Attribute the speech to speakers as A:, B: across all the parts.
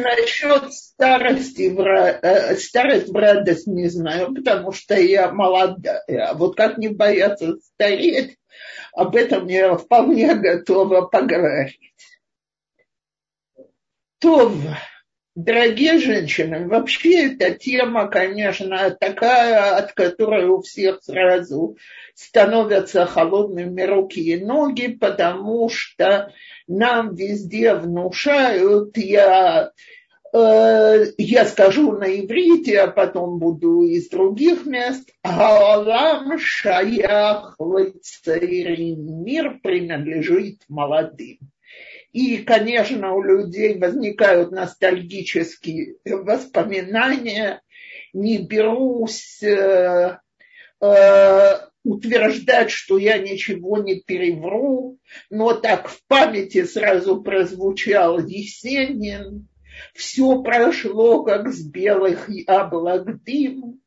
A: Насчет старости, э, старость радость не знаю, потому что я молодая. Вот как не бояться стареть, об этом я вполне готова поговорить. То, дорогие женщины, вообще эта тема, конечно, такая, от которой у всех сразу становятся холодными руки и ноги, потому что нам везде внушают, я, э, я скажу на иврите, а потом буду из других мест, Галам шаях мир принадлежит молодым. И, конечно, у людей возникают ностальгические воспоминания. Не берусь э, э, утверждать, что я ничего не перевру, но так в памяти сразу прозвучал Есенин. Все прошло, как с белых яблок дым,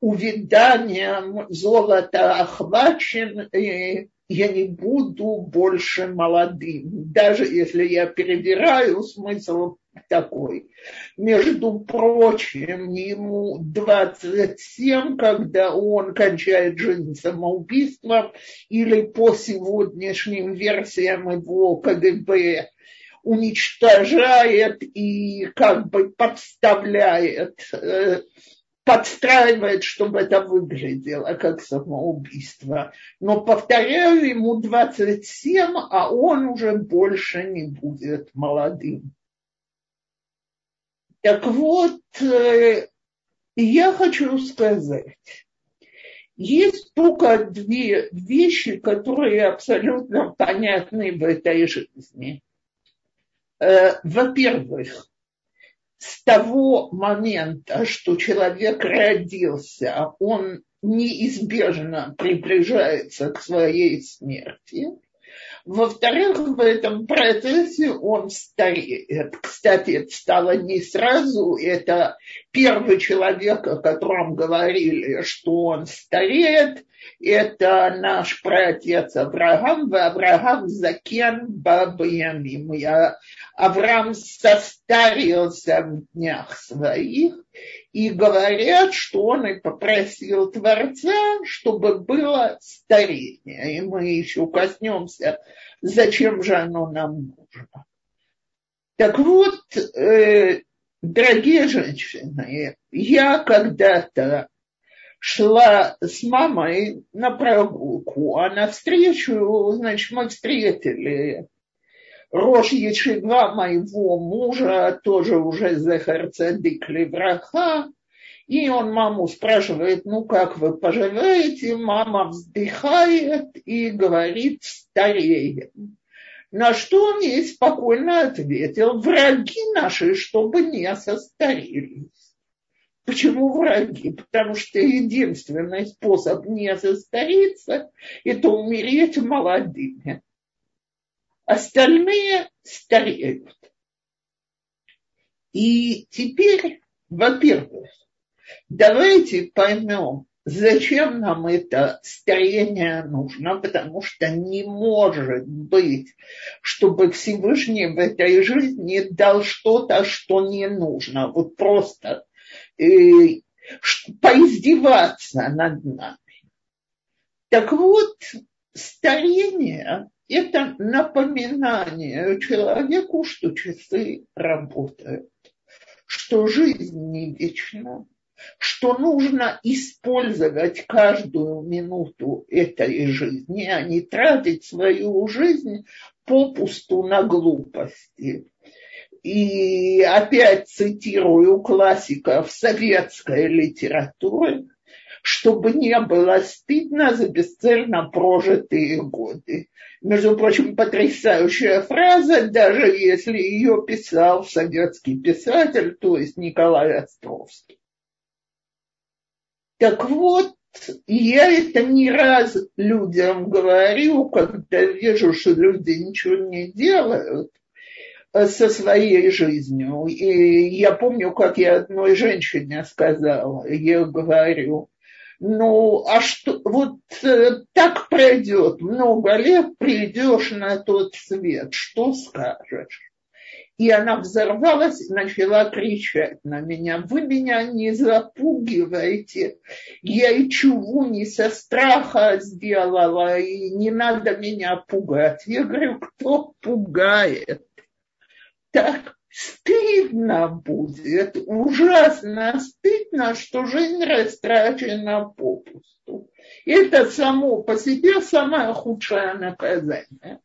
A: увиданием золота охвачен, и я не буду больше молодым. Даже если я перебираю смысл такой. Между прочим, ему 27, когда он кончает жизнь самоубийством, или по сегодняшним версиям его КГБ уничтожает и как бы подставляет э, подстраивает, чтобы это выглядело как самоубийство. Но, повторяю, ему 27, а он уже больше не будет молодым. Так вот, э, я хочу сказать, есть только две вещи, которые абсолютно понятны в этой жизни. Э, во-первых, с того момента, что человек родился, он неизбежно приближается к своей смерти. Во-вторых, в этом процессе он стареет. Кстати, это стало не сразу. Это первый человек, о котором говорили, что он стареет. Это наш праотец Авраам. Авраам закен бабаямим. Авраам состарился в днях своих. И говорят, что он и попросил Творца, чтобы было старение. И мы еще коснемся, зачем же оно нам нужно. Так вот, э, дорогие женщины, я когда-то шла с мамой на прогулку, а навстречу, значит, мы встретили Рош Ешива моего мужа, тоже уже Захар Цадык Левраха, и он маму спрашивает, ну как вы поживаете? Мама вздыхает и говорит, стареем. На что он ей спокойно ответил, враги наши, чтобы не состарились. Почему враги? Потому что единственный способ не состариться – это умереть молодыми остальные стареют. И теперь, во-первых, давайте поймем, зачем нам это старение нужно, потому что не может быть, чтобы Всевышний в этой жизни дал что-то, что не нужно. Вот просто э, поиздеваться над нами. Так вот, старение это напоминание человеку, что часы работают, что жизнь не вечна, что нужно использовать каждую минуту этой жизни, а не тратить свою жизнь попусту на глупости. И опять цитирую классиков советской литературы, чтобы не было стыдно за бесцельно прожитые годы. Между прочим, потрясающая фраза, даже если ее писал советский писатель, то есть Николай Островский. Так вот, я это не раз людям говорю, когда вижу, что люди ничего не делают э, со своей жизнью. И я помню, как я одной женщине сказала, я говорю, ну, а что, вот э, так пройдет много лет, придешь на тот свет, что скажешь? И она взорвалась и начала кричать на меня. Вы меня не запугиваете. Я и чего не со страха сделала, и не надо меня пугать. Я говорю, кто пугает? Так стыдно будет, ужасно стыдно, что жизнь растрачена попусту. Это само по себе самое худшее наказание.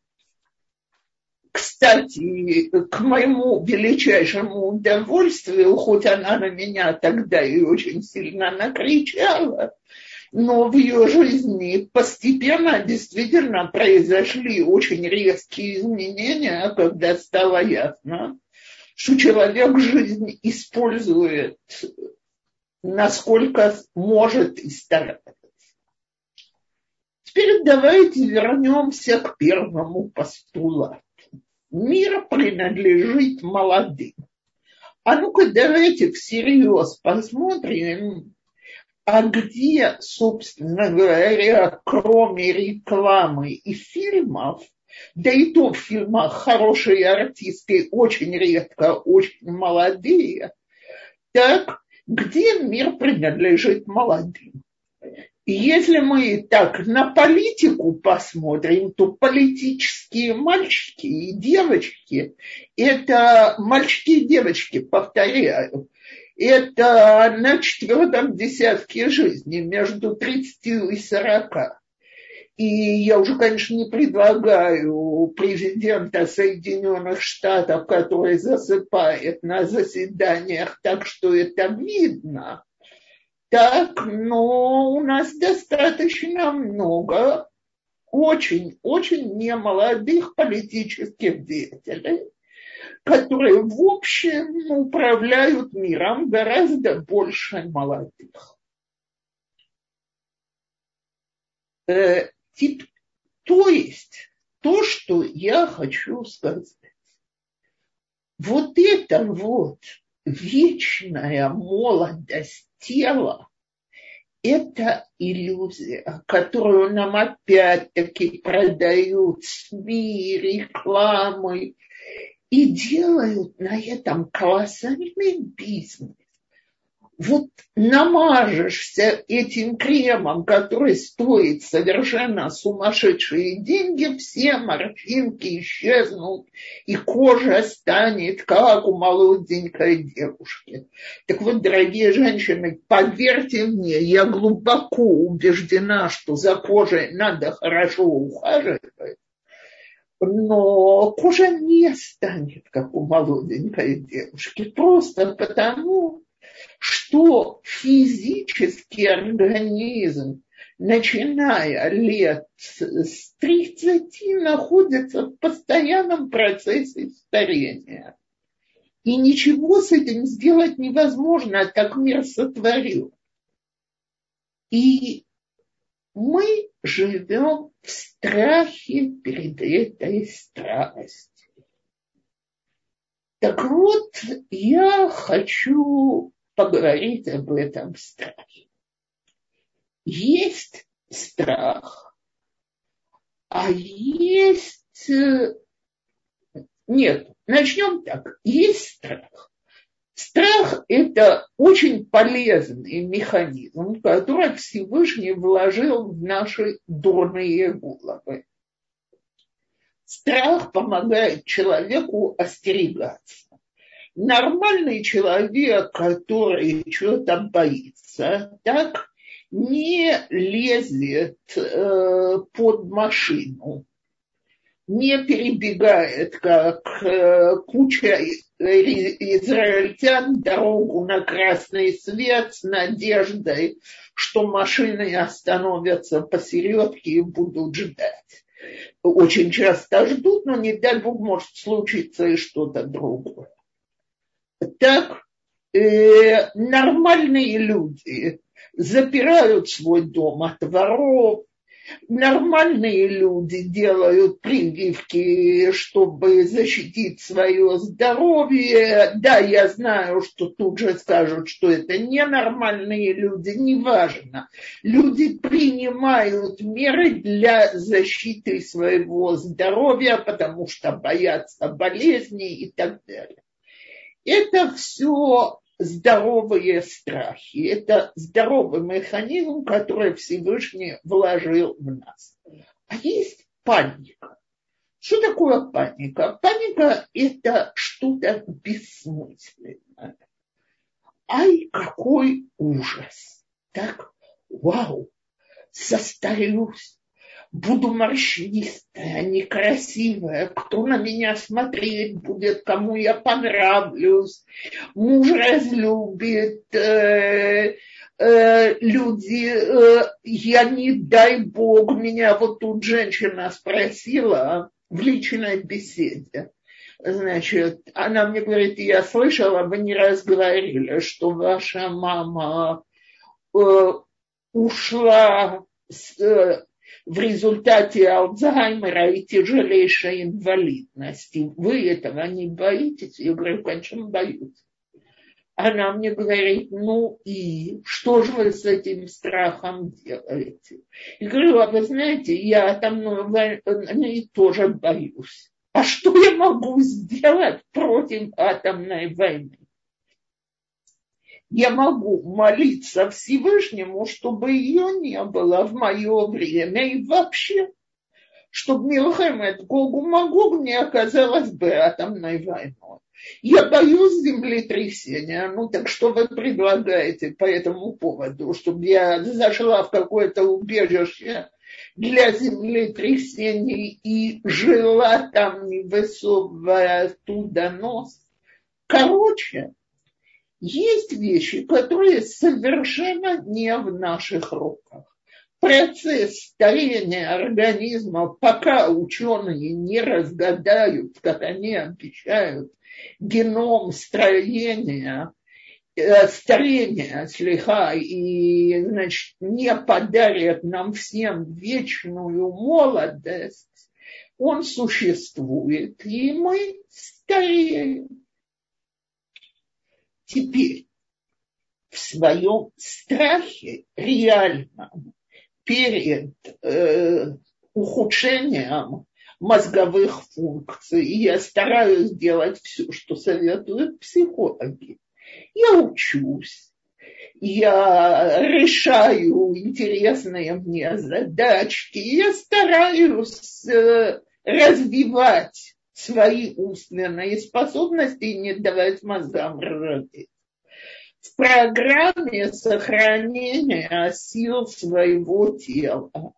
A: Кстати, к моему величайшему удовольствию, хоть она на меня тогда и очень сильно накричала, но в ее жизни постепенно действительно произошли очень резкие изменения, когда стало ясно, что человек жизнь использует насколько может и старается. Теперь давайте вернемся к первому постулату мир принадлежит молодым. А ну-ка давайте всерьез посмотрим, а где, собственно говоря, кроме рекламы и фильмов, да и то в фильмах хорошие артисты очень редко, очень молодые, так где мир принадлежит молодым? если мы так на политику посмотрим, то политические мальчики и девочки, это мальчики и девочки, повторяю, это на четвертом десятке жизни, между 30 и 40. И я уже, конечно, не предлагаю президента Соединенных Штатов, который засыпает на заседаниях так, что это видно – так, но у нас достаточно много очень-очень немолодых политических деятелей, которые в общем управляют миром гораздо больше молодых. Тип, то есть то, что я хочу сказать. Вот это вот вечная молодость тела – это иллюзия, которую нам опять-таки продают СМИ, рекламы и делают на этом колоссальный бизнес вот намажешься этим кремом, который стоит совершенно сумасшедшие деньги, все морщинки исчезнут, и кожа станет как у молоденькой девушки. Так вот, дорогие женщины, поверьте мне, я глубоко убеждена, что за кожей надо хорошо ухаживать, но кожа не станет, как у молоденькой девушки, просто потому, что физический организм, начиная лет с 30, находится в постоянном процессе старения. И ничего с этим сделать невозможно, так мир сотворил. И мы живем в страхе перед этой страстью. Так вот, я хочу поговорить об этом страхе. Есть страх, а есть... Э, нет, начнем так. Есть страх. Страх – это очень полезный механизм, который Всевышний вложил в наши дурные головы. Страх помогает человеку остерегаться нормальный человек, который что-то боится, так не лезет э, под машину, не перебегает, как э, куча израильтян, дорогу на красный свет с надеждой, что машины остановятся посередке и будут ждать. Очень часто ждут, но не дай бог может случиться и что-то другое так э, нормальные люди запирают свой дом от воров, Нормальные люди делают прививки, чтобы защитить свое здоровье. Да, я знаю, что тут же скажут, что это ненормальные люди, неважно. Люди принимают меры для защиты своего здоровья, потому что боятся болезней и так далее. Это все здоровые страхи. Это здоровый механизм, который Всевышний вложил в нас. А есть паника. Что такое паника? Паника – это что-то бессмысленное. Ай, какой ужас! Так, вау, состарюсь, буду морщинистая, некрасивая, кто на меня смотреть будет, кому я понравлюсь, муж разлюбит, э, э, люди, э, я не дай бог, меня вот тут женщина спросила в личной беседе, Значит, она мне говорит, я слышала, вы не раз говорили, что ваша мама э, ушла с, э, в результате Алцгеймера и тяжелейшей инвалидности. Вы этого не боитесь? Я говорю, конечно, боюсь. Она мне говорит, ну и что же вы с этим страхом делаете? Я говорю, а вы знаете, я там ну, тоже боюсь. А что я могу сделать против атомной войны? Я могу молиться Всевышнему, чтобы ее не было в мое время и вообще, чтобы Милхемед Гогу Магог не оказалась бы атомной войной. Я боюсь землетрясения. Ну так что вы предлагаете по этому поводу? Чтобы я зашла в какое-то убежище для землетрясений и жила там, не высовывая оттуда нос? Короче, есть вещи, которые совершенно не в наших руках. Процесс старения организма, пока ученые не разгадают, как они обещают, геном строения, э, старения слегка и значит, не подарят нам всем вечную молодость, он существует, и мы стареем. Теперь в своем страхе реальном перед э, ухудшением мозговых функций, я стараюсь делать все, что советуют психологи. Я учусь, я решаю интересные мне задачки, я стараюсь э, развивать свои умственные способности и не давать мозгам родить. В программе сохранения сил своего тела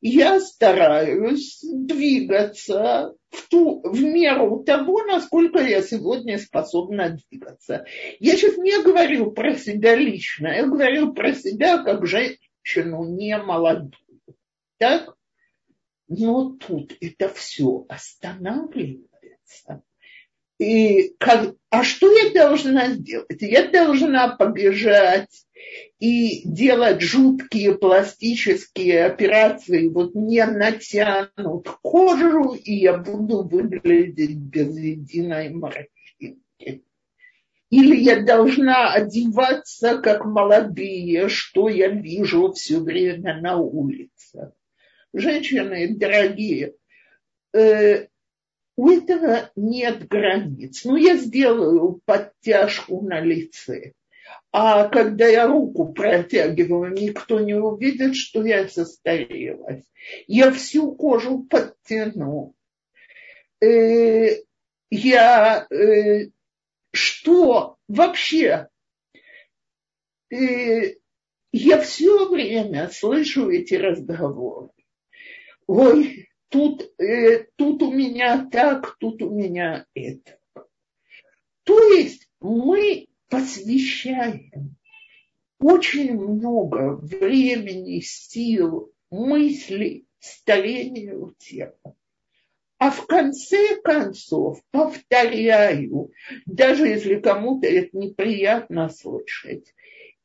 A: я стараюсь двигаться в, ту, в меру того, насколько я сегодня способна двигаться. Я сейчас не говорю про себя лично, я говорю про себя как женщину не молодую. Так? Но тут это все останавливается. И как, а что я должна сделать? Я должна побежать и делать жуткие пластические операции, вот не натянут кожу, и я буду выглядеть без единой морщинки. Или я должна одеваться как молодые, что я вижу все время на улице женщины дорогие, э, у этого нет границ. Ну, я сделаю подтяжку на лице. А когда я руку протягиваю, никто не увидит, что я состарилась. Я всю кожу подтяну. Э, я э, что вообще? Э, я все время слышу эти разговоры ой, тут, э, тут у меня так, тут у меня это. То есть мы посвящаем очень много времени, сил, мыслей старению тела. А в конце концов, повторяю, даже если кому-то это неприятно слышать,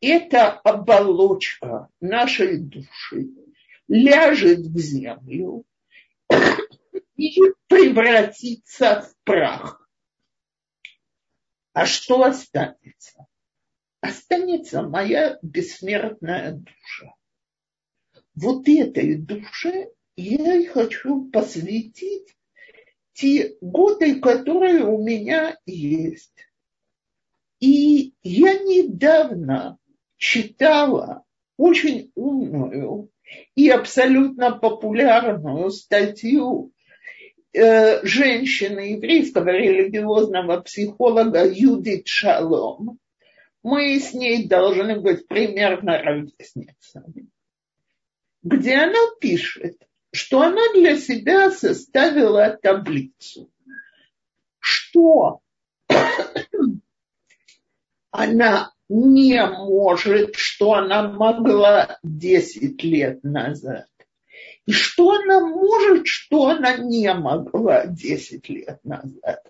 A: это оболочка нашей души ляжет в землю и превратится в прах. А что останется? Останется моя бессмертная душа. Вот этой душе я и хочу посвятить те годы, которые у меня есть. И я недавно читала очень умную и абсолютно популярную статью э, женщины еврейского религиозного психолога Юдит Шалом. Мы с ней должны быть примерно ровесницами. Где она пишет, что она для себя составила таблицу, что она не может, что она могла 10 лет назад. И что она может, что она не могла 10 лет назад.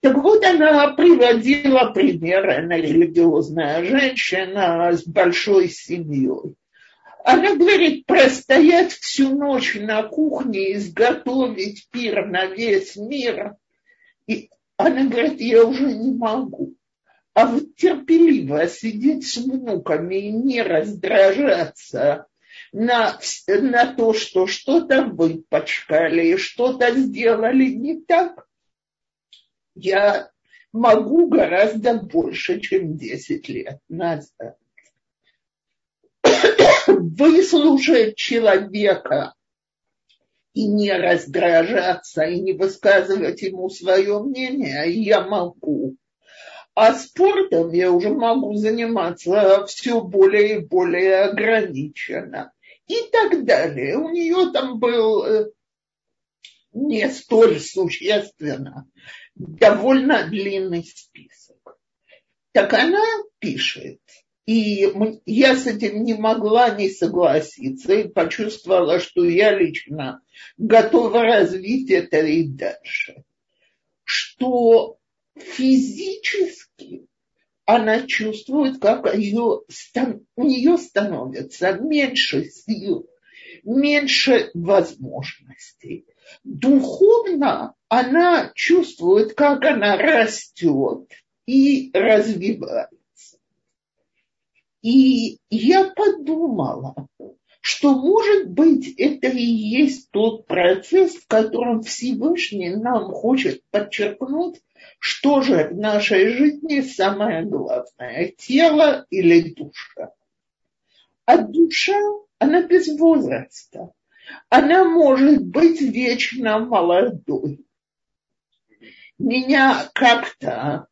A: Так вот, она приводила примеры, она религиозная женщина с большой семьей. Она говорит, простоять всю ночь на кухне, изготовить пир на весь мир. И она говорит, я уже не могу. А вот терпеливо сидеть с внуками и не раздражаться на, на то, что что-то выпачкали что-то сделали не так, я могу гораздо больше, чем 10 лет назад. Выслушать человека и не раздражаться, и не высказывать ему свое мнение, я могу. А спортом я уже могу заниматься все более и более ограниченно. И так далее. У нее там был э, не столь существенно, довольно длинный список. Так она пишет, и я с этим не могла не согласиться и почувствовала, что я лично готова развить это и дальше. Что физически она чувствует, как ее, у нее становится меньше сил, меньше возможностей. Духовно она чувствует, как она растет и развивается. И я подумала, что, может быть, это и есть тот процесс, в котором Всевышний нам хочет подчеркнуть, что же в нашей жизни самое главное, тело или душа. А душа, она без возраста. Она может быть вечно молодой. Меня как-то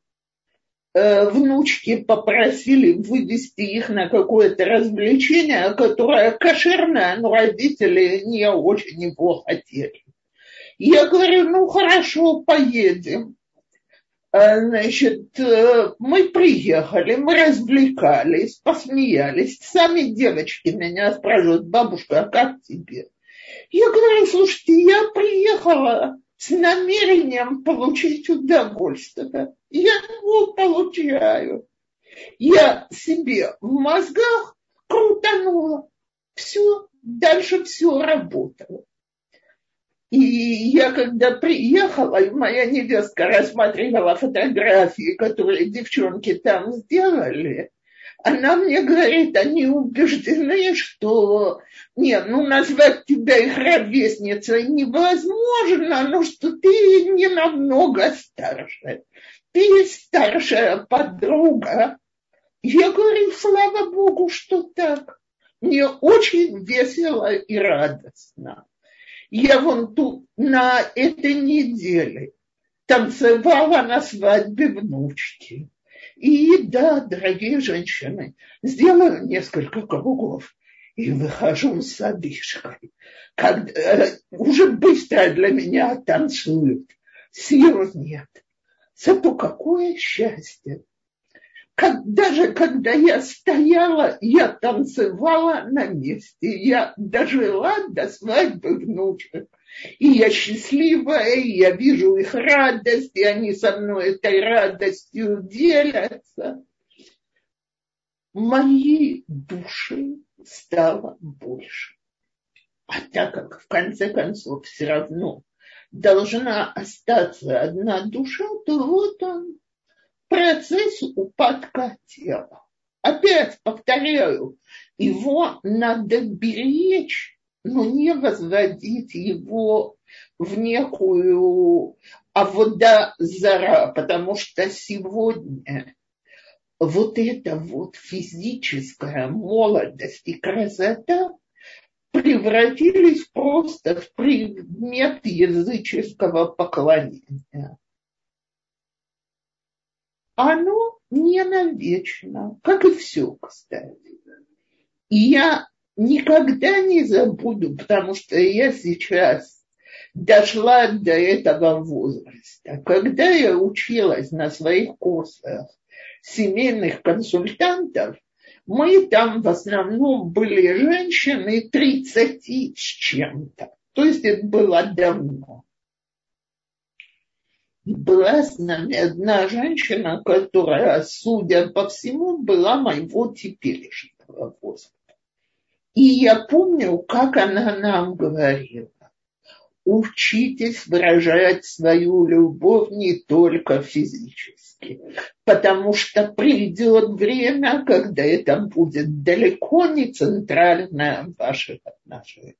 A: внучки попросили вывести их на какое-то развлечение, которое кошерное, но родители не очень его хотели. Я говорю, ну хорошо, поедем. Э, значит, э, мы приехали, мы развлекались, посмеялись. Сами девочки меня спрашивают, бабушка, а как тебе? Я говорю, слушайте, я приехала с намерением получить удовольствие. Я его получаю. Я себе в мозгах крутанула. Все, дальше все работало. И я когда приехала, и моя невестка рассматривала фотографии, которые девчонки там сделали, она мне говорит, они убеждены, что нет, ну назвать тебя их ровесницей невозможно, но что ты не намного старше. Ты старшая подруга. Я говорю, слава Богу, что так. Мне очень весело и радостно. Я вон тут на этой неделе танцевала на свадьбе внучки. И да, дорогие женщины, сделаю несколько кругов и выхожу с одышкой. Как, э, уже быстро для меня танцуют. Сил нет. Зато какое счастье как, даже когда я стояла, я танцевала на месте. Я дожила до свадьбы внучек. И я счастливая, и я вижу их радость, и они со мной этой радостью делятся. Мои души стало больше. А так как в конце концов все равно должна остаться одна душа, то вот он, процесс упадка тела. Опять повторяю, его надо беречь, но не возводить его в некую авода зара, потому что сегодня вот эта вот физическая молодость и красота превратились просто в предмет языческого поклонения. Оно не навечно, как и все, кстати. И я никогда не забуду, потому что я сейчас дошла до этого возраста. Когда я училась на своих курсах семейных консультантов, мы там в основном были женщины 30 с чем-то. То есть это было давно. Была с нами одна женщина, которая, судя по всему, была моего теперешнего возраста. И я помню, как она нам говорила учитесь выражать свою любовь не только физически, потому что придет время, когда это будет далеко не центральное в ваших отношениях.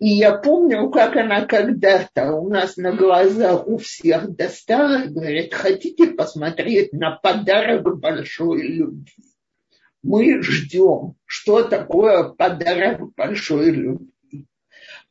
A: И я помню, как она когда-то у нас на глазах у всех достала и говорит, хотите посмотреть на подарок большой любви? Мы ждем, что такое подарок большой любви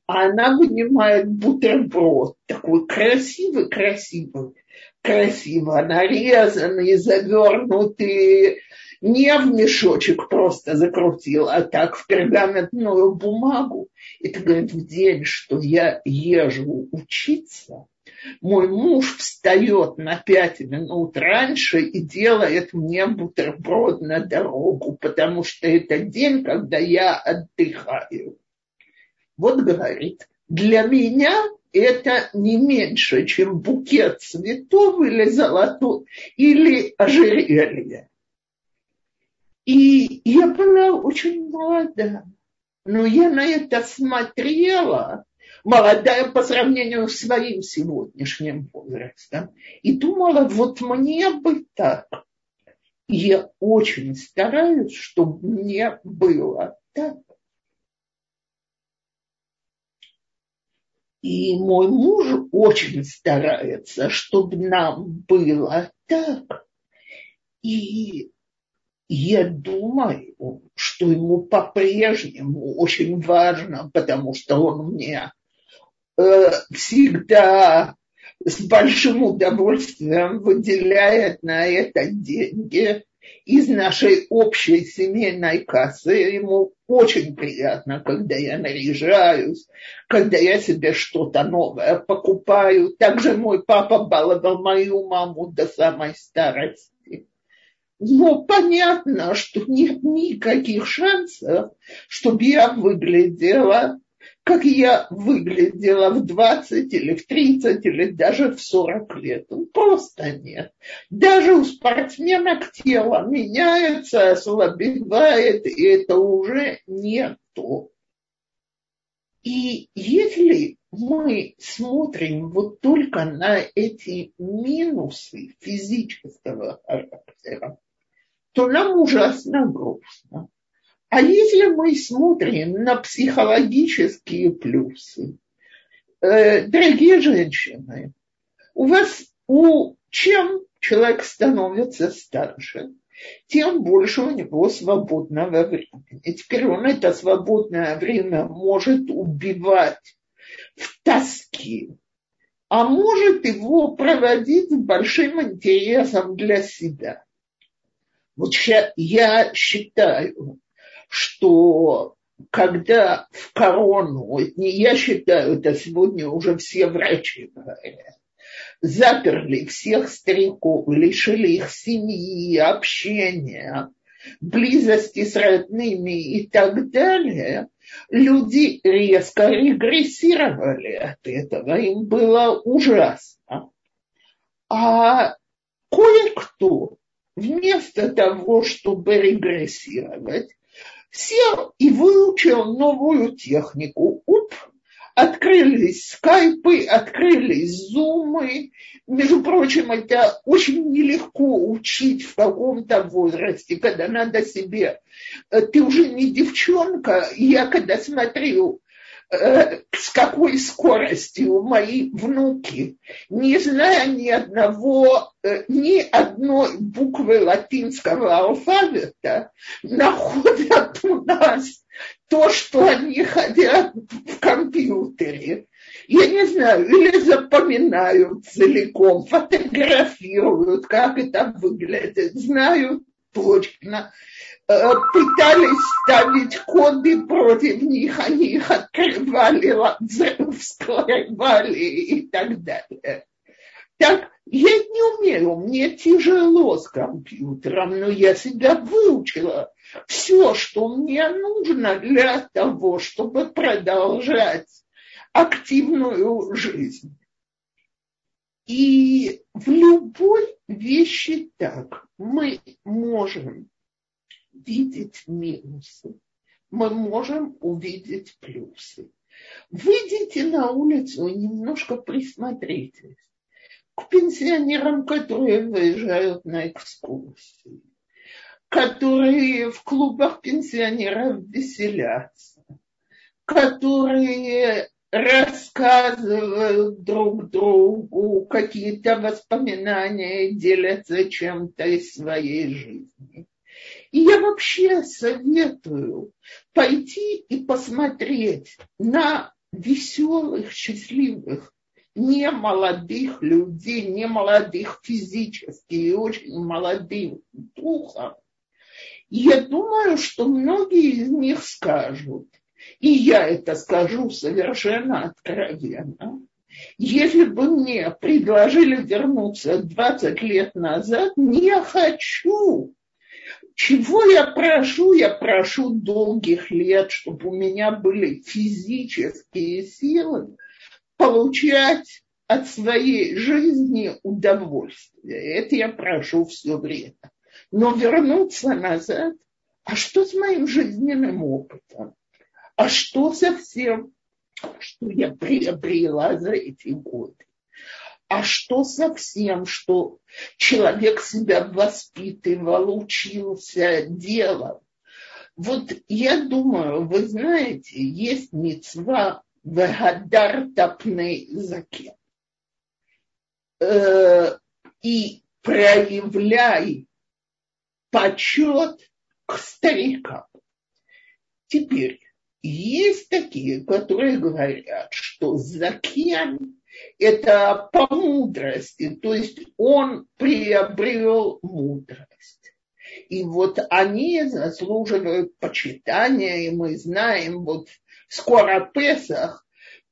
A: а она вынимает бутерброд, такой красивый-красивый, красиво нарезанный, завернутый, не в мешочек просто закрутил, а так в пергаментную бумагу. И ты говорит, в день, что я езжу учиться, мой муж встает на пять минут раньше и делает мне бутерброд на дорогу, потому что это день, когда я отдыхаю. Вот говорит, для меня это не меньше, чем букет цветов или золотой, или ожерелье. И я была очень молода, но я на это смотрела, молодая по сравнению с своим сегодняшним возрастом, и думала, вот мне бы так. Я очень стараюсь, чтобы мне было так. И мой муж очень старается, чтобы нам было так. И я думаю, что ему по-прежнему очень важно, потому что он мне всегда с большим удовольствием выделяет на это деньги из нашей общей семейной кассы. Ему очень приятно, когда я наряжаюсь, когда я себе что-то новое покупаю. Также мой папа баловал мою маму до самой старости. Но понятно, что нет никаких шансов, чтобы я выглядела как я выглядела в 20 или в 30 или даже в 40 лет. Ну, просто нет. Даже у спортсменок тело меняется, ослабевает, и это уже не то. И если мы смотрим вот только на эти минусы физического характера, то нам ужасно грустно. А если мы смотрим на психологические плюсы, э, дорогие женщины, у вас, у, чем человек становится старше, тем больше у него свободного времени. Теперь он это свободное время может убивать в тоске, а может его проводить с большим интересом для себя. Вот я считаю, что когда в корону, не я считаю, это сегодня уже все врачи говорят, заперли всех стариков, лишили их семьи, общения, близости с родными и так далее, люди резко регрессировали от этого, им было ужасно. А кое-кто вместо того, чтобы регрессировать, сел и выучил новую технику. Уп, открылись скайпы, открылись зумы. Между прочим, это очень нелегко учить в каком-то возрасте, когда надо себе... Ты уже не девчонка. Я когда смотрю с какой скоростью мои внуки, не зная ни одного, э, ни одной буквы латинского алфавита, находят у нас то, что они хотят в компьютере. Я не знаю, или запоминают целиком, фотографируют, как это выглядит, знают точно. Э, пытались ставить коды против них, они их открывали, вскрывали и так далее. Так, я не умею, мне тяжело с компьютером, но я себя выучила. Все, что мне нужно для того, чтобы продолжать активную жизнь. И в любой вещи так мы можем видеть минусы, мы можем увидеть плюсы. Выйдите на улицу и немножко присмотритесь к пенсионерам, которые выезжают на экскурсии, которые в клубах пенсионеров веселятся, которые рассказывают друг другу какие-то воспоминания, делятся чем-то из своей жизни. И я вообще советую пойти и посмотреть на веселых, счастливых, не молодых людей, не молодых физически и очень молодых духом. Я думаю, что многие из них скажут, и я это скажу совершенно откровенно, если бы мне предложили вернуться 20 лет назад, не хочу чего я прошу? Я прошу долгих лет, чтобы у меня были физические силы получать от своей жизни удовольствие. Это я прошу все время. Но вернуться назад, а что с моим жизненным опытом? А что со всем, что я приобрела за эти годы? А что совсем, что человек себя воспитывал, учился, делал? Вот я думаю, вы знаете, есть мецва Вагадар Тапней Заке. Э, и проявляй почет к старикам. Теперь есть такие, которые говорят, что закен это по мудрости, то есть он приобрел мудрость. И вот они заслуживают почитания, и мы знаем, вот скоро Песах,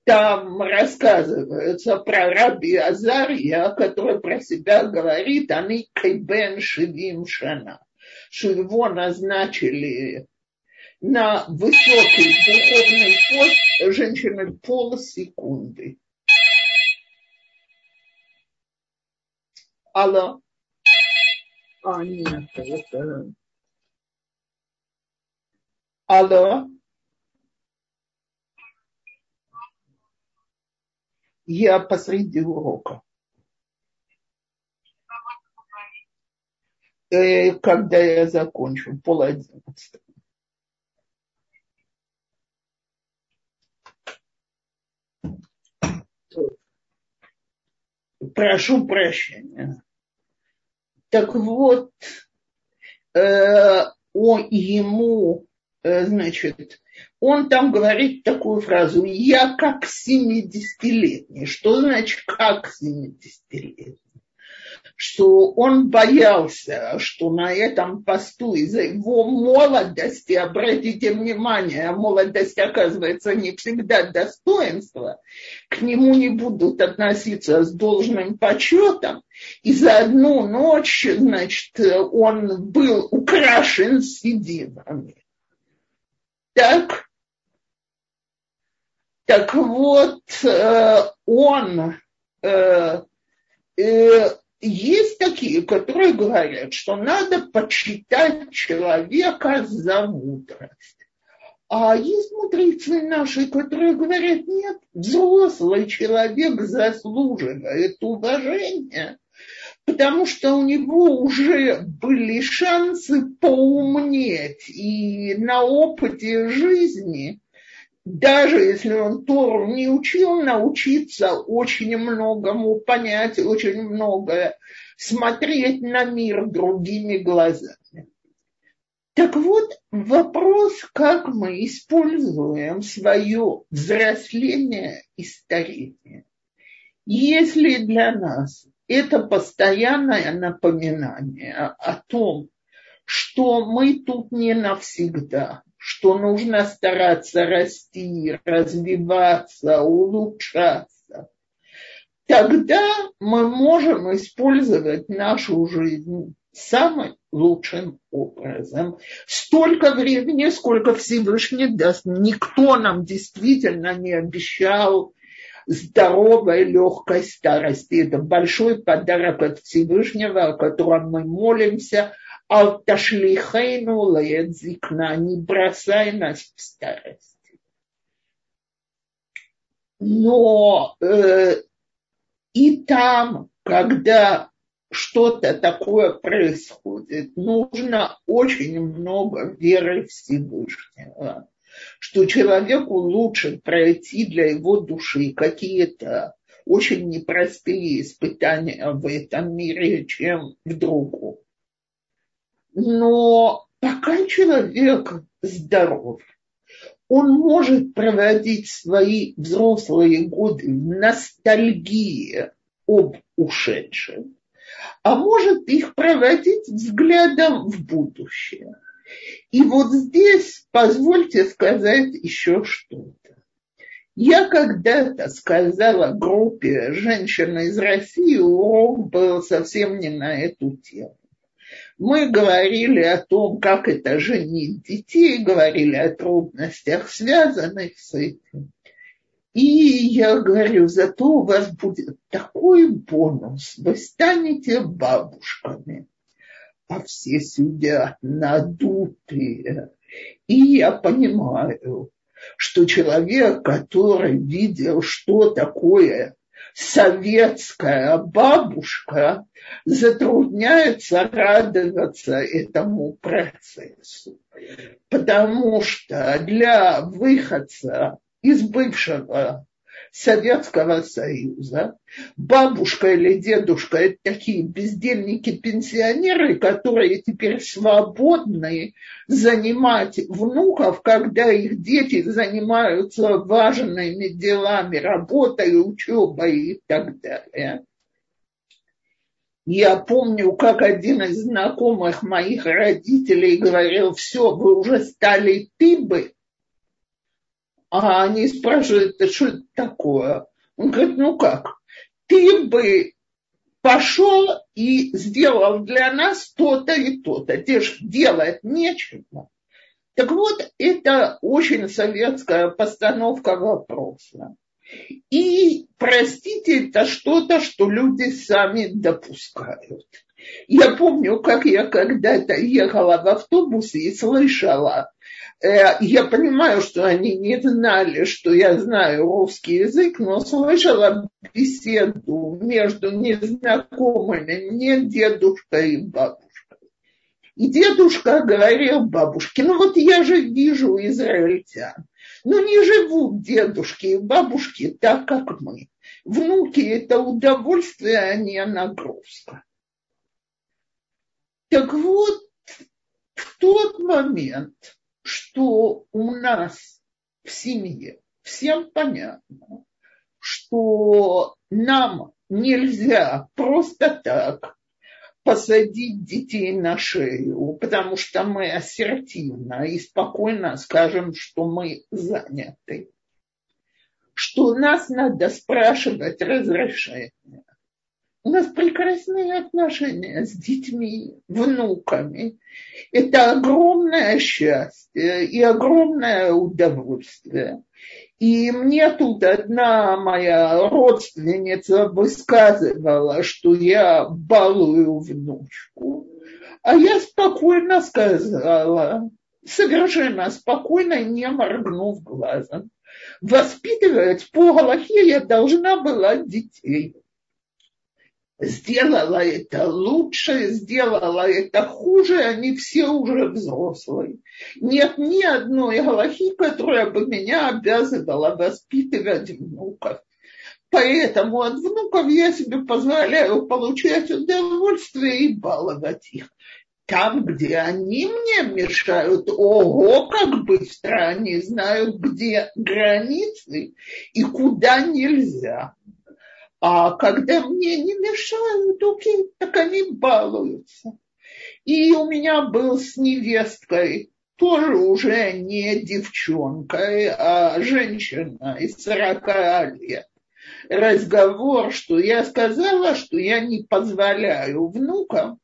A: там рассказывается про раби Азария, который про себя говорит, они кайбен шивим шана, что его назначили на высокий духовный пост женщины полсекунды. Алло. А, нет, это... Алло. Я посреди урока. Э, когда я закончу, пол одиннадцатого. Прошу прощения. Так вот, э, он ему, э, значит, он там говорит такую фразу «я как 70-летний». Что значит «как 70-летний»? Что он боялся, что на этом посту из-за его молодости, обратите внимание, молодость оказывается не всегда достоинство, к нему не будут относиться с должным почетом, и за одну ночь, значит, он был украшен сединами. Так, так вот, э, он э, э, есть такие, которые говорят, что надо почитать человека за мудрость. А есть мудрецы наши, которые говорят, нет, взрослый человек заслуживает уважения, потому что у него уже были шансы поумнеть и на опыте жизни, даже если он Тору не учил, научиться очень многому понять, очень многое, смотреть на мир другими глазами. Так вот, вопрос, как мы используем свое взросление и старение. Если для нас это постоянное напоминание о том, что мы тут не навсегда, что нужно стараться расти, развиваться, улучшаться, тогда мы можем использовать нашу жизнь самым лучшим образом. Столько времени, сколько Всевышний даст. Никто нам действительно не обещал здоровой, легкой старости. Это большой подарок от Всевышнего, о котором мы молимся. Алташлихейну лаэдзикна, не бросай нас в старость. Но э, и там, когда что-то такое происходит, нужно очень много веры Всевышнего, что человеку лучше пройти для его души какие-то очень непростые испытания в этом мире, чем в другом. Но пока человек здоров, он может проводить свои взрослые годы в ностальгии об ушедшем, а может их проводить взглядом в будущее. И вот здесь позвольте сказать еще что-то. Я когда-то сказала группе женщин из России, урок был совсем не на эту тему. Мы говорили о том, как это женить детей, говорили о трудностях, связанных с этим. И я говорю, зато у вас будет такой бонус, вы станете бабушками. А все сидят надутые. И я понимаю, что человек, который видел, что такое советская бабушка, затрудняется радоваться этому процессу. Потому что для выходца из бывшего Советского Союза. Бабушка или дедушка – это такие бездельники-пенсионеры, которые теперь свободны занимать внуков, когда их дети занимаются важными делами, работой, учебой и так далее. Я помню, как один из знакомых моих родителей говорил, все, вы уже стали тыбы, а они спрашивают, да что это такое? Он говорит, ну как, ты бы пошел и сделал для нас то-то и то-то. Тебе же делать нечего. Так вот, это очень советская постановка вопроса. И, простите, это что-то, что люди сами допускают. Я помню, как я когда-то ехала в автобусе и слышала, Э, я понимаю, что они не знали, что я знаю русский язык, но слышала беседу между незнакомыми мне дедушкой и бабушкой. И дедушка говорил бабушке, ну вот я же вижу израильтян. Ну не живут дедушки и бабушки так, как мы. Внуки – это удовольствие, а не нагрузка. Так вот, в тот момент – что у нас в семье всем понятно, что нам нельзя просто так посадить детей на шею, потому что мы ассертивно и спокойно скажем, что мы заняты. Что нас надо спрашивать разрешение. У нас прекрасные отношения с детьми, внуками. Это огромное счастье и огромное удовольствие. И мне тут одна моя родственница высказывала, что я балую внучку, а я спокойно сказала, совершенно спокойно, не моргнув глазом, воспитывать по Галахе я должна была детей сделала это лучше, сделала это хуже, они все уже взрослые. Нет ни одной галахи, которая бы меня обязывала воспитывать внуков. Поэтому от внуков я себе позволяю получать удовольствие и баловать их. Там, где они мне мешают, ого, как быстро они знают, где границы и куда нельзя. А когда мне не мешают, окей, так они балуются. И у меня был с невесткой, тоже уже не девчонкой, а женщина из 40 лет. Разговор, что я сказала, что я не позволяю внукам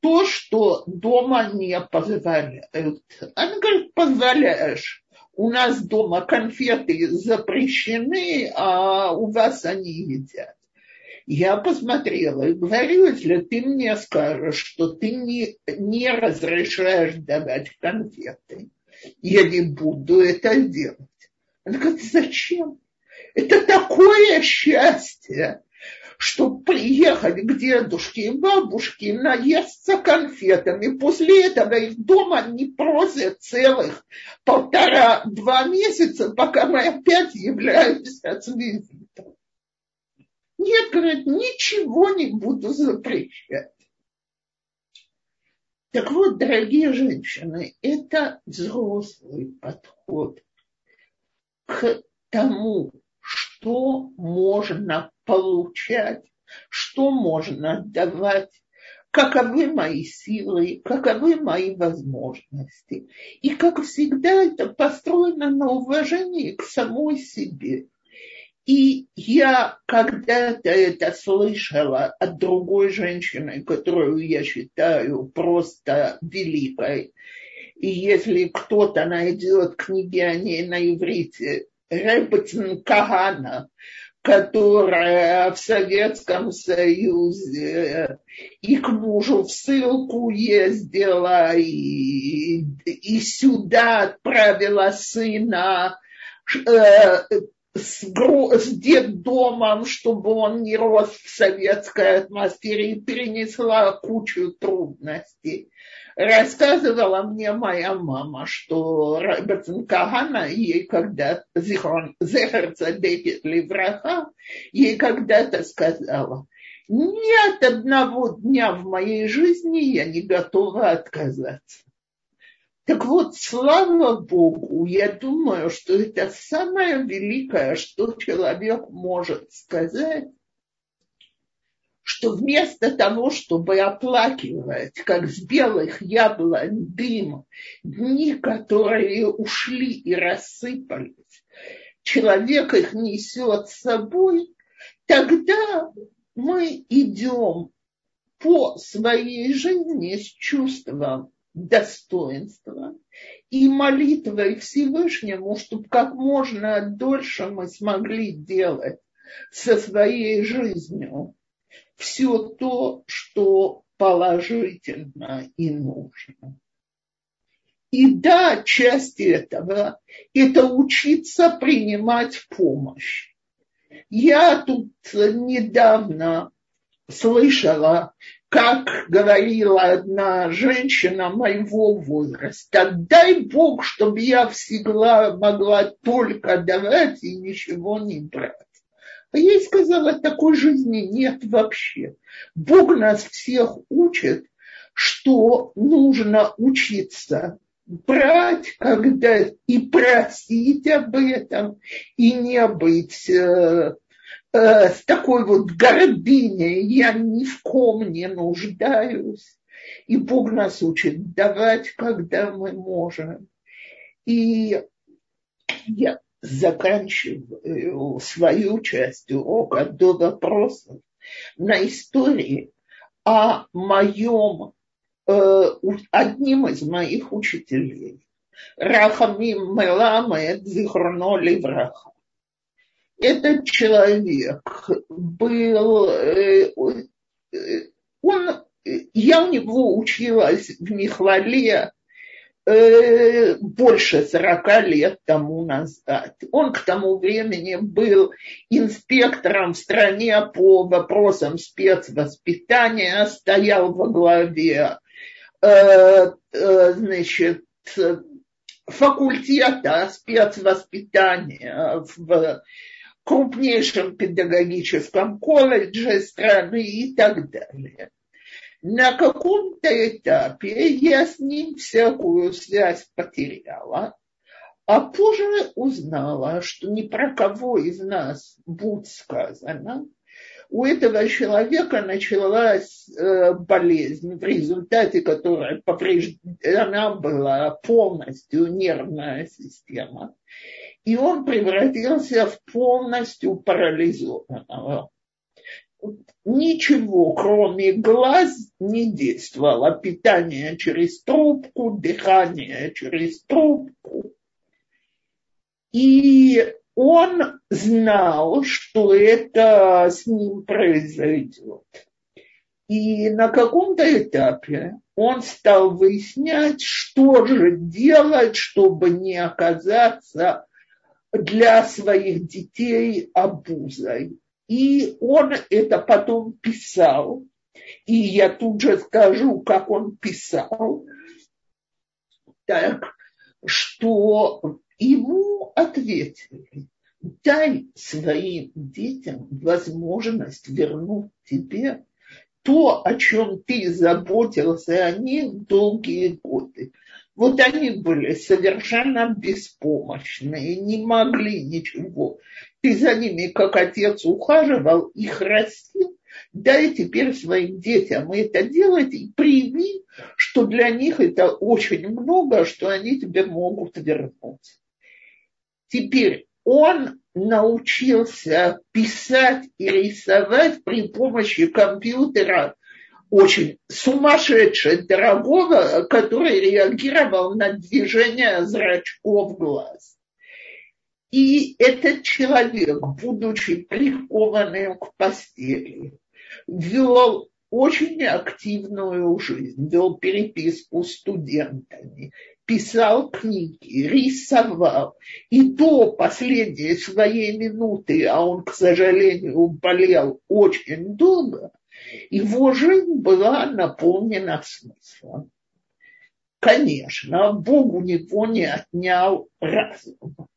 A: то, что дома не позволяют. Она говорит, позволяешь у нас дома конфеты запрещены, а у вас они едят. Я посмотрела и говорю, если ты мне скажешь, что ты не, не разрешаешь давать конфеты, я не буду это делать. Она говорит, зачем? Это такое счастье чтобы приехать к дедушке и бабушке, наесться конфетами. После этого их дома не просят целых полтора-два месяца, пока мы опять являемся с визитом. Нет, говорит, ничего не буду запрещать. Так вот, дорогие женщины, это взрослый подход к тому, что можно получать, что можно давать, каковы мои силы, каковы мои возможности. И, как всегда, это построено на уважении к самой себе. И я когда-то это слышала от другой женщины, которую я считаю просто великой. И если кто-то найдет книги о ней на иврите, Ребетин Кагана, которая в Советском Союзе и к мужу в ссылку ездила, и, и сюда отправила сына э, с, с детдомом, чтобы он не рос в советской атмосфере и перенесла кучу трудностей. Рассказывала мне моя мама, что Робертсон Кагана ей когда Зехерца Декет Левраха, ей когда-то сказала, ни от одного дня в моей жизни я не готова отказаться. Так вот, слава Богу, я думаю, что это самое великое, что человек может сказать, что вместо того, чтобы оплакивать, как с белых яблонь дым, дни, которые ушли и рассыпались, человек их несет с собой, тогда мы идем по своей жизни с чувством достоинства и молитвой Всевышнему, чтобы как можно дольше мы смогли делать со своей жизнью все то, что положительно и нужно. И да, часть этого – это учиться принимать помощь. Я тут недавно слышала, как говорила одна женщина моего возраста, дай Бог, чтобы я всегда могла только давать и ничего не брать. А я ей сказала, такой жизни нет вообще. Бог нас всех учит, что нужно учиться брать, когда и просить об этом, и не быть э, э, с такой вот гордыней, я ни в ком не нуждаюсь. И Бог нас учит давать, когда мы можем. И я заканчиваю свою часть урока до вопросов на истории о моем, э, одним из моих учителей, Рахамим Меламед Зихроно Ливраха. Этот человек был, э, э, он, я у него училась в Михвале э, больше 40 лет тому назад. Он к тому времени был инспектором в стране по вопросам спецвоспитания, стоял во главе значит, факультета спецвоспитания в крупнейшем педагогическом колледже страны и так далее. На каком-то этапе я с ним всякую связь потеряла, а позже узнала, что ни про кого из нас, будь сказано, у этого человека началась э, болезнь, в результате которой повреждена была полностью нервная система. И он превратился в полностью парализованного. Ничего, кроме глаз, не действовало. Питание через трубку, дыхание через трубку. И он знал, что это с ним произойдет. И на каком-то этапе он стал выяснять, что же делать, чтобы не оказаться для своих детей обузой. И он это потом писал. И я тут же скажу, как он писал. Так, что ему ответили, дай своим детям возможность вернуть тебе то, о чем ты заботился о них долгие годы. Вот они были совершенно беспомощные, не могли ничего. Ты за ними, как отец, ухаживал, их растил. Дай теперь своим детям это делать и прими, что для них это очень много, что они тебе могут вернуть. Теперь он научился писать и рисовать при помощи компьютера очень сумасшедше дорогого, который реагировал на движение зрачков глаз. И этот человек, будучи прикованным к постели, вел очень активную жизнь, вел переписку с студентами, писал книги, рисовал. И до последней своей минуты, а он, к сожалению, болел очень долго, его жизнь была наполнена смыслом. Конечно, Бог у него не отнял разум.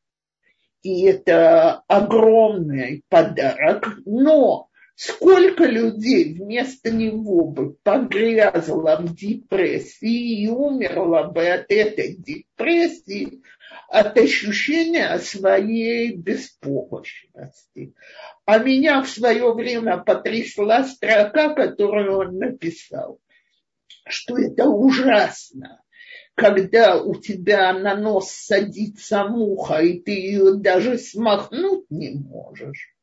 A: И это огромный подарок, но Сколько людей вместо него бы погрязло в депрессии и умерло бы от этой депрессии, от ощущения своей беспомощности. А меня в свое время потрясла строка, которую он написал, что это ужасно, когда у тебя на нос садится муха, и ты ее даже смахнуть не можешь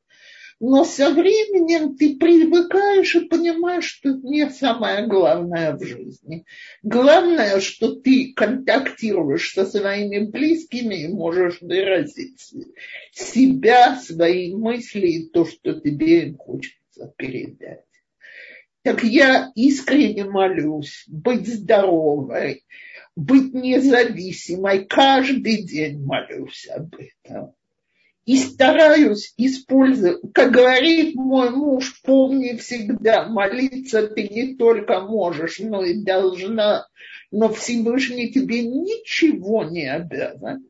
A: но со временем ты привыкаешь и понимаешь, что это не самое главное в жизни. Главное, что ты контактируешь со своими близкими и можешь выразить себя, свои мысли и то, что тебе хочется передать. Так я искренне молюсь быть здоровой, быть независимой. Каждый день молюсь об этом и стараюсь использовать, как говорит мой муж, помни всегда, молиться ты не только можешь, но и должна, но Всевышний тебе ничего не обязан.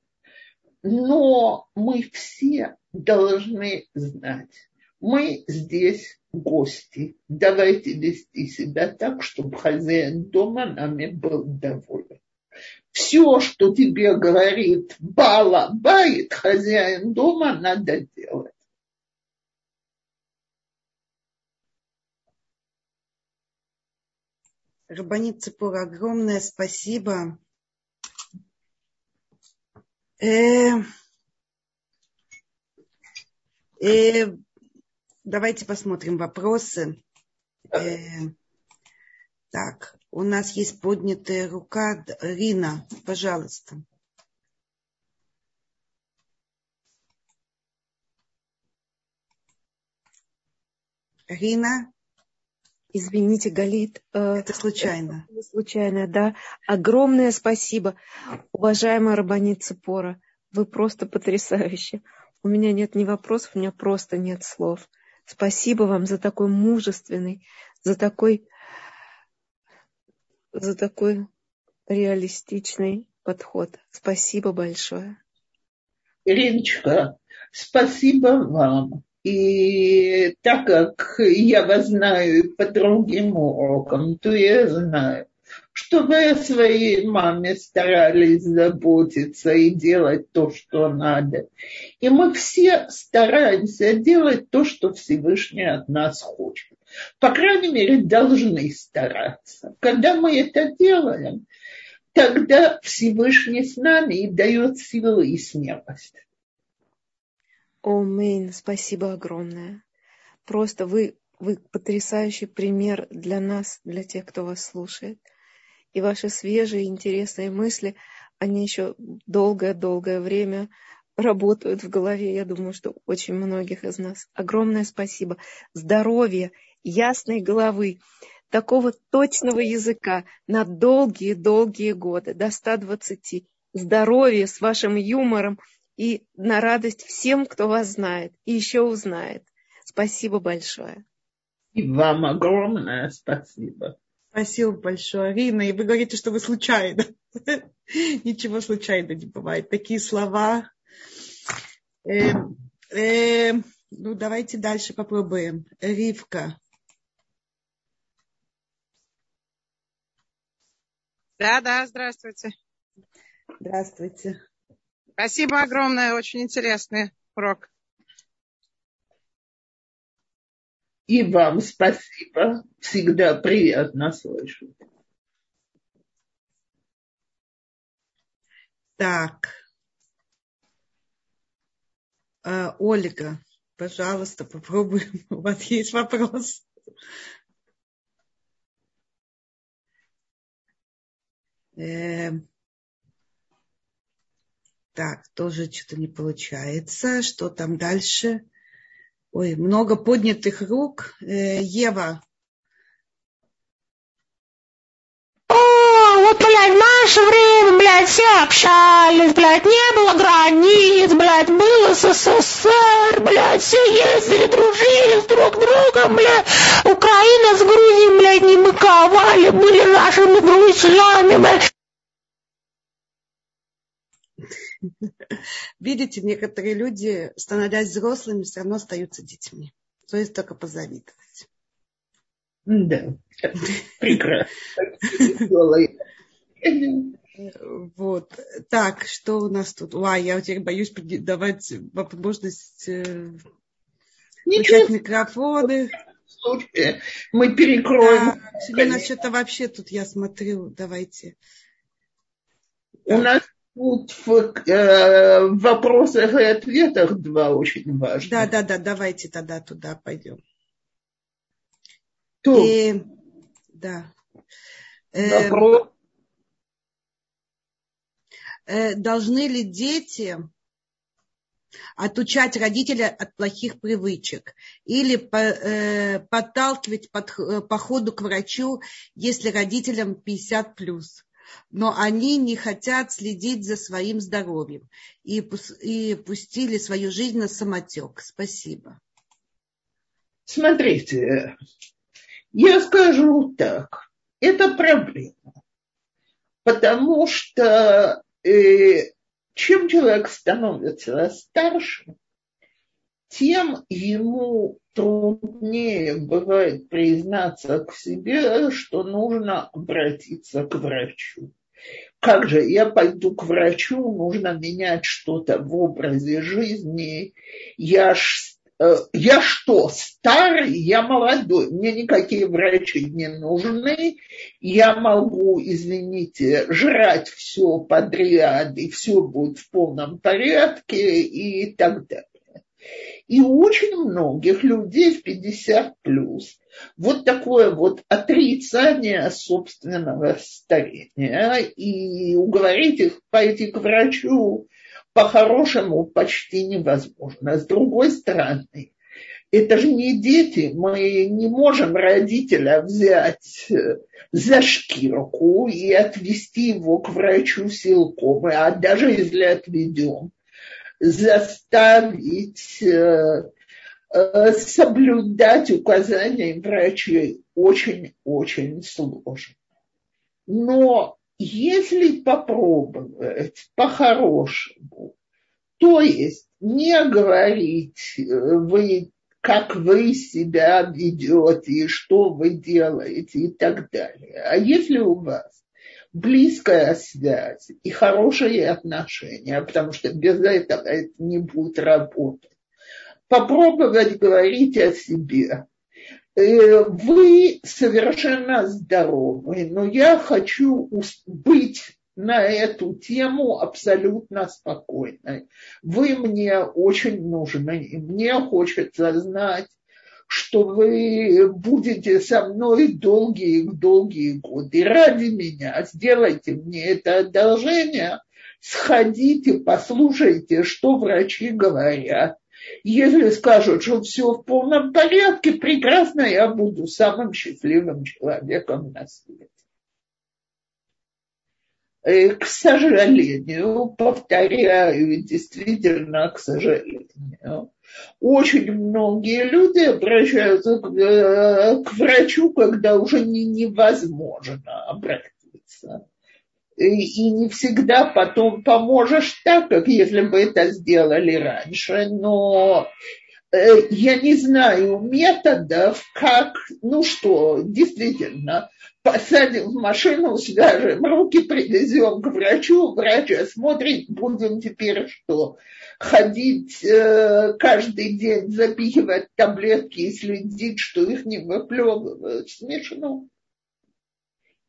A: Но мы все должны знать, мы здесь гости. Давайте вести себя так, чтобы хозяин дома нами был доволен все, что тебе говорит Бала Байт, хозяин дома, надо делать.
B: Рабанит Цепур, огромное спасибо. Э, э, давайте посмотрим вопросы. Э, так, у нас есть поднятая рука. Рина, пожалуйста. Рина?
C: Извините, Галит.
B: Э, это случайно.
C: Это случайно, да. Огромное спасибо, уважаемая Рабаница Пора. Вы просто потрясающе. У меня нет ни вопросов, у меня просто нет слов. Спасибо вам за такой мужественный, за такой за такой реалистичный подход. Спасибо большое.
A: Ириночка, спасибо вам. И так как я вас знаю по другим урокам, то я знаю, что вы о своей маме старались заботиться и делать то, что надо. И мы все стараемся делать то, что Всевышний от нас хочет. По крайней мере, должны стараться. Когда мы это делаем, тогда Всевышний с нами и дает силу и смелость.
C: Омейн, спасибо огромное. Просто вы, вы потрясающий пример для нас, для тех, кто вас слушает. И ваши свежие, интересные мысли, они еще долгое-долгое время работают в голове, я думаю, что очень многих из нас. Огромное спасибо. Здоровья, ясной головы, такого точного языка на долгие-долгие годы, до 120. Здоровья с вашим юмором – и на радость всем, кто вас знает и еще узнает. Спасибо большое.
A: И вам огромное спасибо.
B: Спасибо большое, Рина. И вы говорите, что вы случайно. Ничего случайно не бывает. Такие слова. Э, э, ну, давайте дальше попробуем. Ривка.
D: Да, да, здравствуйте.
B: Здравствуйте.
D: Спасибо огромное, очень интересный урок.
A: И вам спасибо. Всегда приятно слышать.
B: Так. Э, Ольга, пожалуйста, попробуем. У вас есть вопрос? Так, тоже что-то не получается. Что там дальше? Ой, много поднятых рук. Э, Ева.
E: О, вот, блядь, в наше время, блядь, все общались, блядь, не было границ, блядь, был СССР, блядь, все ездили, дружили с друг другом, блядь, Украина с Грузией, блядь, не мыковали, были нашими друзьями, блядь.
B: Видите, некоторые люди, становясь взрослыми, все равно остаются детьми. То есть только позавидовать.
A: Да, прекрасно.
B: Вот. Так, что у нас тут? Ой, я теперь боюсь давать возможность э, включать микрофоны.
A: Мы перекроем.
B: Да, сегодня у нас что-то вообще тут, я смотрю, давайте.
A: У нас Тут в э, вопросах и ответах два очень важных.
B: Да, да, да, давайте тогда туда пойдем.
A: Тут.
B: И, да.
A: Э, Вопрос.
B: Э, должны ли дети отучать родителя от плохих привычек или по, э, подталкивать под, э, по ходу к врачу, если родителям 50 плюс? но они не хотят следить за своим здоровьем и, и пустили свою жизнь на самотек. Спасибо.
A: Смотрите, я скажу так, это проблема, потому что э, чем человек становится старше, тем ему труднее бывает признаться к себе, что нужно обратиться к врачу. Как же я пойду к врачу, нужно менять что-то в образе жизни. Я, ж, я что, старый, я молодой, мне никакие врачи не нужны. Я могу, извините, жрать все подряд, и все будет в полном порядке и так далее. И у очень многих людей в 50 плюс вот такое вот отрицание собственного старения и уговорить их пойти к врачу по-хорошему почти невозможно. С другой стороны, Это же не дети, мы не можем родителя взять за шкирку и отвести его к врачу силком, а даже если отведем, заставить э, э, соблюдать указания врачей очень-очень сложно. Но если попробовать по-хорошему, то есть не говорить, э, вы, как вы себя ведете, что вы делаете и так далее. А если у вас близкая связь и хорошие отношения, потому что без этого это не будет работать, попробовать говорить о себе. Э, вы совершенно здоровы, но я хочу быть на эту тему абсолютно спокойной. Вы мне очень нужны, и мне хочется знать, что вы будете со мной долгие-долгие годы. Ради меня сделайте мне это одолжение, сходите, послушайте, что врачи говорят. Если скажут, что все в полном порядке, прекрасно, я буду самым счастливым человеком на свете. Э, к сожалению, повторяю, действительно, к сожалению, очень многие люди обращаются к, э, к врачу, когда уже не, невозможно обратиться. И, не всегда потом поможешь так, как если бы это сделали раньше. Но э, я не знаю методов, как, ну что, действительно, посадим в машину, свяжем руки, привезем к врачу, врач осмотрит, будем теперь что? Ходить э, каждый день, запихивать таблетки и следить, что их не выплевывают. Смешно.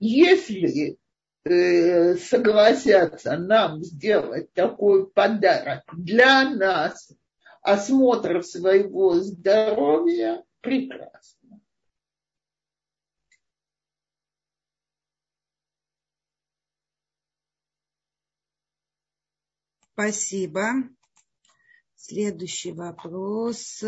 A: Если согласятся нам сделать такой подарок для нас, осмотр своего здоровья, прекрасно.
B: Спасибо. Следующий вопрос.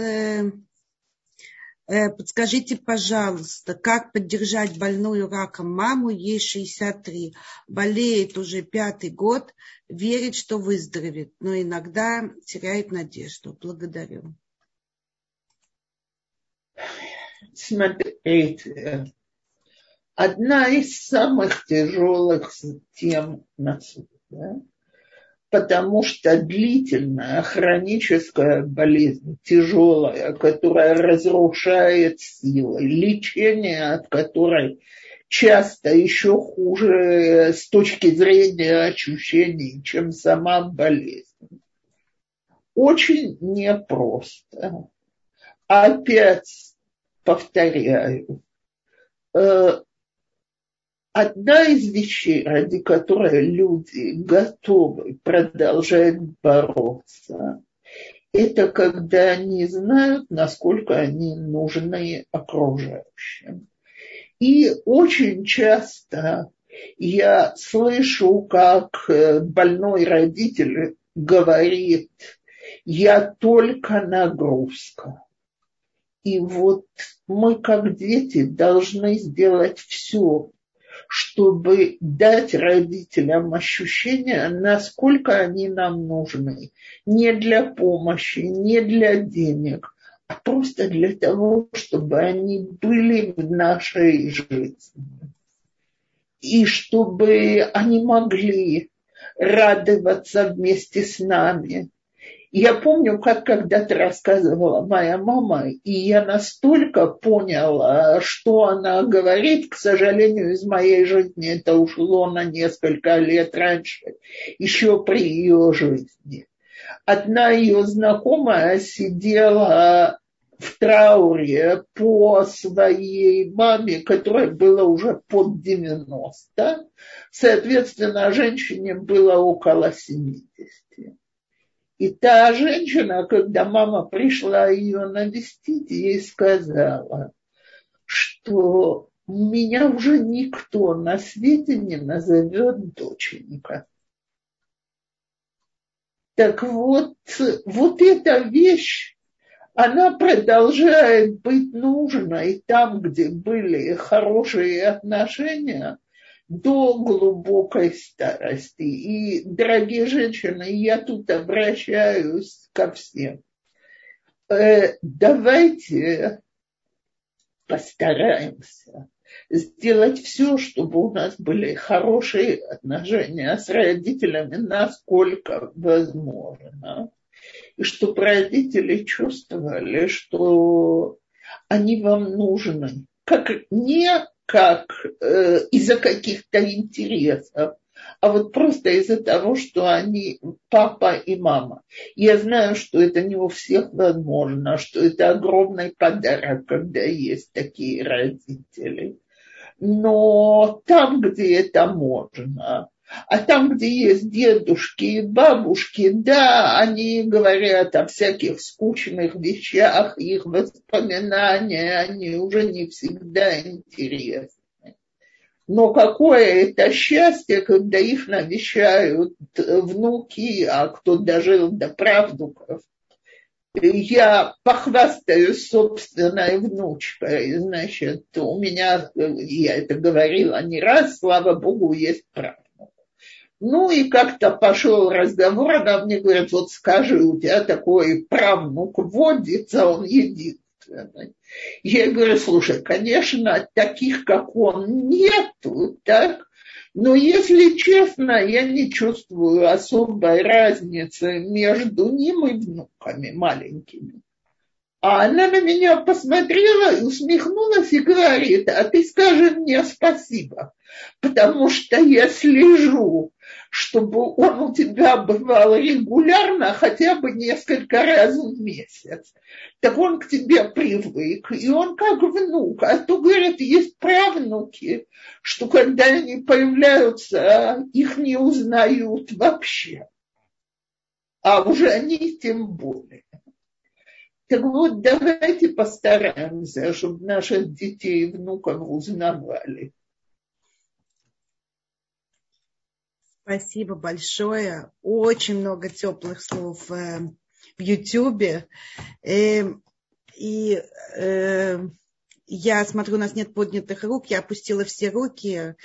B: Э, подскажите, пожалуйста, как поддержать больную раком маму, ей 63, болеет уже пятый год, верит, что выздоровеет, но иногда теряет надежду. Благодарю.
A: Смотрите, одна из самых тяжелых тем на свете да, потому что длительная хроническая болезнь, тяжелая, которая разрушает силы, лечение от которой часто еще хуже с точки зрения ощущений, чем сама болезнь. Очень непросто. Опять повторяю, э, одна из вещей, ради которой люди готовы продолжать бороться, это когда они знают, насколько они нужны окружающим. И очень часто я слышу, как больной родитель говорит, я только нагрузка. И вот мы, как дети, должны сделать все, чтобы дать родителям ощущение, насколько они нам нужны. Не для помощи, не для денег, а просто для того, чтобы они были в нашей жизни. И чтобы они могли радоваться вместе с нами, я помню, как когда-то рассказывала моя мама, и я настолько поняла, что она говорит. К сожалению, из моей жизни это ушло на несколько лет раньше, еще при ее жизни. Одна ее знакомая сидела в трауре по своей маме, которой было уже под 90. Соответственно, женщине было около 70. И та женщина, когда мама пришла ее навестить, ей сказала, что меня уже никто на свете не назовет доченька. Так вот, вот эта вещь, она продолжает быть нужной там, где были хорошие отношения, до глубокой старости. И, дорогие женщины, я тут обращаюсь ко всем. Э, давайте постараемся сделать все, чтобы у нас были хорошие отношения с родителями, насколько возможно. И чтобы родители чувствовали, что они вам нужны. Как не как э, из-за каких-то интересов, а вот просто из-за того, что они папа и мама. Я знаю, что это не у всех возможно, что это огромный подарок, когда есть такие родители. Но там, где это можно, а там, где есть дедушки и бабушки, да, они говорят о всяких скучных вещах, их воспоминания, они уже не всегда интересны. Но какое это счастье, когда их навещают внуки, а кто дожил до правнуков. Я похвастаюсь собственной внучкой. Значит, у меня, я это говорила не раз, слава богу, есть правда. Ну и как-то пошел разговор, она мне говорит, вот скажи, у тебя такой правнук водится, он единственный. Я говорю, слушай, конечно, таких, как он, нету, так? Но если честно, я не чувствую особой разницы между ним и внуками маленькими. А она на меня посмотрела и усмехнулась и говорит, а ты скажи мне спасибо, потому что я слежу, чтобы он у тебя бывал регулярно, хотя бы несколько раз в месяц. Так он к тебе привык, и он как внук. А то, говорят, есть правнуки, что когда они появляются, их не узнают вообще. А уже они тем более. Так вот, давайте постараемся, чтобы наших детей и внуков узнавали.
B: Спасибо большое. Очень много теплых слов э, в Ютьюбе. Э, и э, я смотрю, у нас нет поднятых рук. Я опустила все руки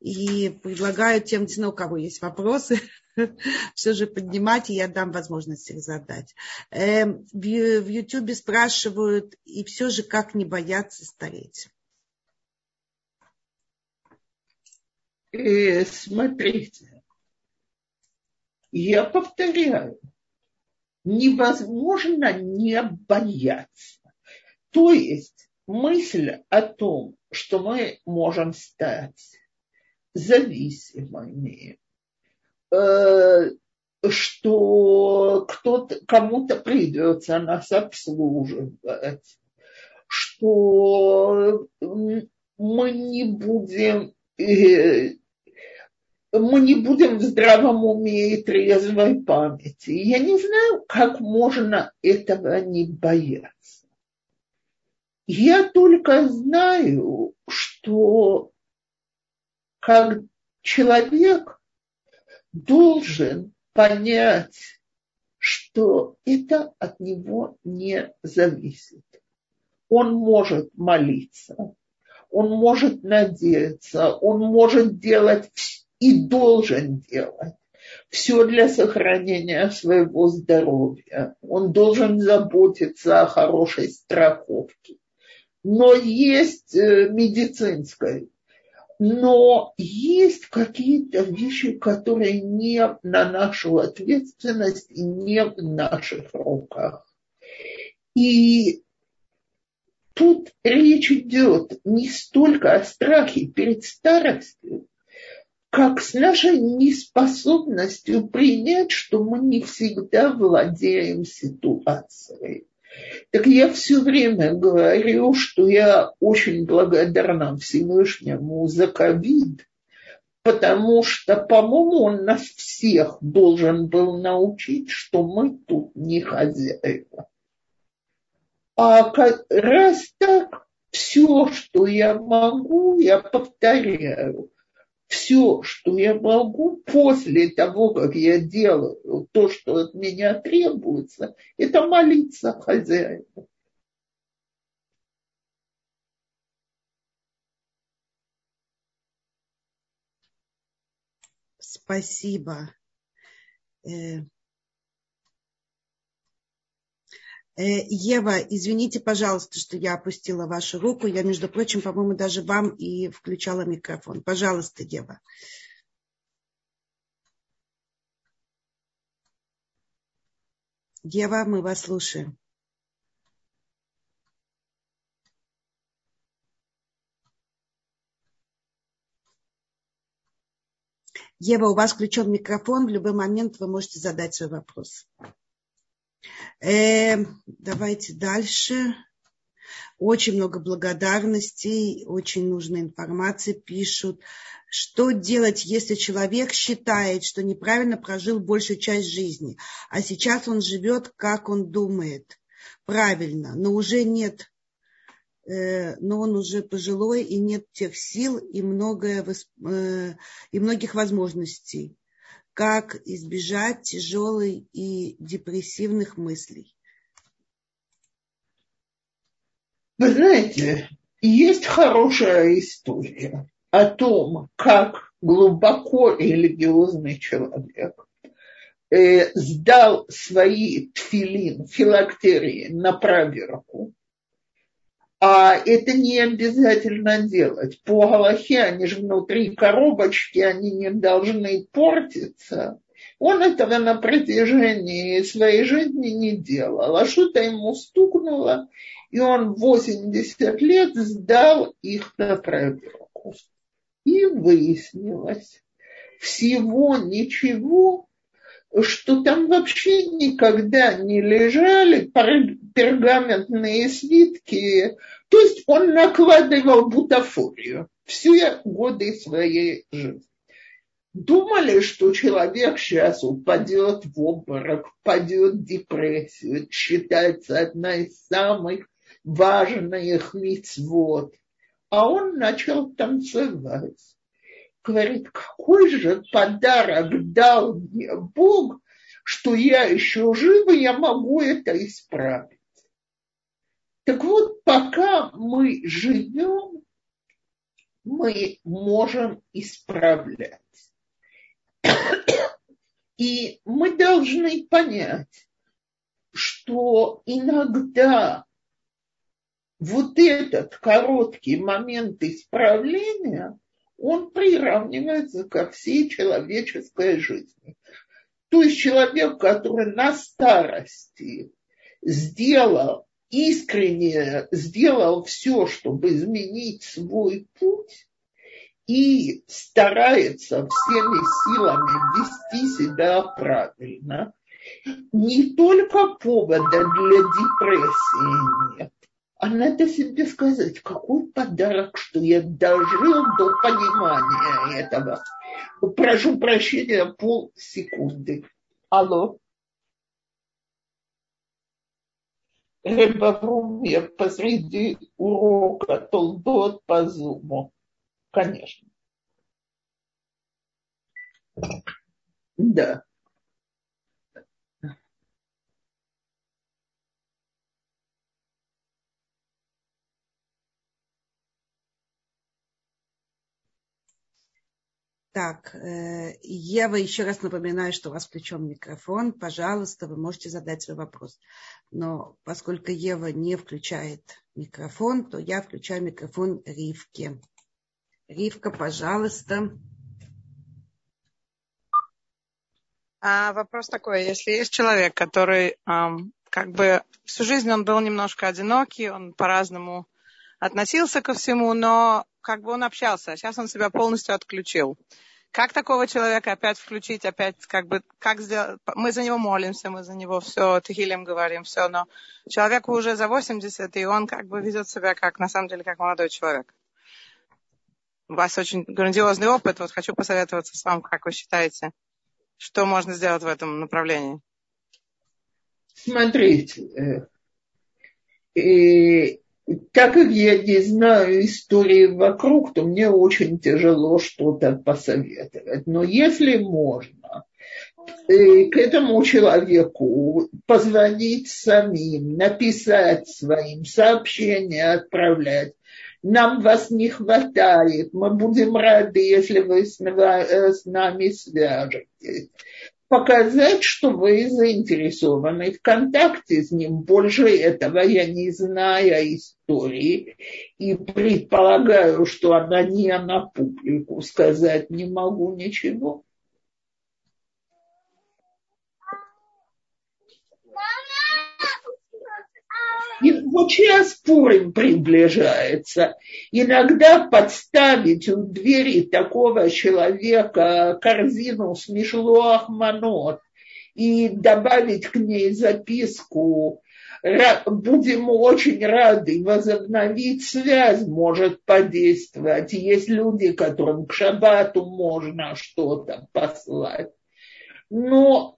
B: и предлагаю тем, ну, у кого есть вопросы, все же поднимать, и я дам возможность их задать. Э, в Ютубе спрашивают, и все же как не бояться стареть?
A: И смотрите, я повторяю, невозможно не бояться. То есть мысль о том, что мы можем стать зависимыми, э, что кто-то, кому-то придется нас обслуживать, что мы не будем, э, мы не будем в здравом уме и трезвой памяти. Я не знаю, как можно этого не бояться. Я только знаю, что как человек должен понять, что это от него не зависит. Он может молиться, он может надеяться, он может делать и должен делать все для сохранения своего здоровья. Он должен заботиться о хорошей страховке. Но есть э, медицинская но есть какие-то вещи, которые не на нашу ответственность и не в наших руках. И тут речь идет не столько о страхе перед старостью, как с нашей неспособностью принять, что мы не всегда владеем ситуацией. Так я все время говорю, что я очень благодарна Всевышнему за ковид, потому что, по-моему, он нас всех должен был научить, что мы тут не хозяева. А раз так, все, что я могу, я повторяю. Все, что я могу после того, как я делаю то, что от меня требуется, это молиться хозяину.
B: Спасибо. Э, Э, Ева, извините, пожалуйста, что я опустила вашу руку. Я, между прочим, по-моему, даже вам и включала микрофон. Пожалуйста, Ева. Ева, мы вас слушаем. Ева, у вас включен микрофон. В любой момент вы можете задать свой вопрос. Э, давайте дальше. Очень много благодарностей, очень нужной информации пишут. Что делать, если человек считает, что неправильно прожил большую часть жизни, а сейчас он живет, как он думает, правильно, но уже нет, э, но он уже пожилой и нет тех сил и, многое, э, и многих возможностей как избежать тяжелых и депрессивных мыслей?
A: Вы знаете, есть хорошая история о том, как глубоко религиозный человек э, сдал свои тфилин, филактерии на проверку, а это не обязательно делать. По Галахе они же внутри коробочки, они не должны портиться. Он этого на протяжении своей жизни не делал. А что-то ему стукнуло, и он 80 лет сдал их на проверку. И выяснилось, всего ничего что там вообще никогда не лежали пергаментные свитки. То есть он накладывал бутафорию все годы своей жизни. Думали, что человек сейчас упадет в обморок, впадет в депрессию. считается одна из самых важных мицвод. А он начал танцевать говорит, какой же подарок дал мне Бог, что я еще жива, я могу это исправить. Так вот, пока мы живем, мы можем исправлять. И мы должны понять, что иногда вот этот короткий момент исправления – он приравнивается ко всей человеческой жизни. То есть человек, который на старости сделал искренне, сделал все, чтобы изменить свой путь, и старается всеми силами вести себя правильно, не только повода для депрессии нет, а надо себе сказать, какой подарок, что я дожил до понимания этого. Прошу прощения, полсекунды. Алло. Рыбоврум я посреди урока толдот по зуму. Конечно. Да.
B: Так, э, Ева, еще раз напоминаю, что у вас включен микрофон. Пожалуйста, вы можете задать свой вопрос. Но поскольку Ева не включает микрофон, то я включаю микрофон Ривке. Ривка, пожалуйста.
D: А вопрос такой, если есть человек, который эм, как бы всю жизнь он был немножко одинокий, он по-разному относился ко всему, но как бы он общался, а сейчас он себя полностью отключил. Как такого человека опять включить, опять как бы, как сделать, мы за него молимся, мы за него все, тихилем говорим, все, но человеку уже за 80, и он как бы ведет себя как, на самом деле, как молодой человек. У вас очень грандиозный опыт, вот хочу посоветоваться с вами, как вы считаете, что можно сделать в этом направлении?
A: Смотрите, э, так как я не знаю истории вокруг, то мне очень тяжело что-то посоветовать. Но если можно, э, к этому человеку позвонить самим, написать своим, сообщения отправлять. Нам вас не хватает, мы будем рады, если вы с нами свяжетесь показать, что вы заинтересованы в контакте с ним. Больше этого я не знаю истории и предполагаю, что она не на публику сказать не могу ничего. И вот сейчас Пурим приближается. Иногда подставить у двери такого человека корзину с мишлуах и добавить к ней записку будем очень рады возобновить связь, может подействовать. Есть люди, которым к шабату можно что-то послать. Но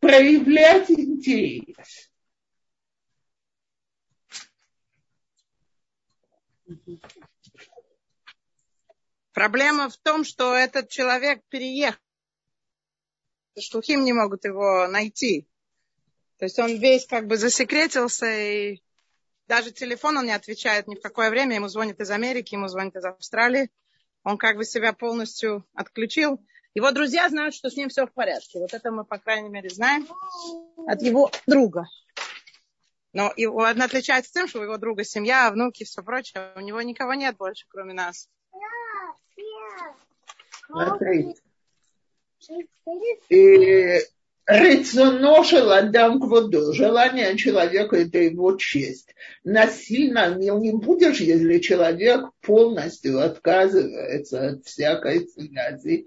A: проявлять интерес.
D: Проблема в том, что этот человек переехал. Шлухим не могут его найти. То есть он весь как бы засекретился, и даже телефон он не отвечает ни в какое время. Ему звонит из Америки, ему звонит из Австралии. Он как бы себя полностью отключил. Его друзья знают, что с ним все в порядке. Вот это мы, по крайней мере, знаем от его друга. Но он отличается тем, что у его друга семья, внуки, все прочее. У него никого нет больше, кроме нас.
A: Смотри. И Рецоно адам кводо, желание человека – это его честь. Насильно не будешь, если человек полностью отказывается от всякой связи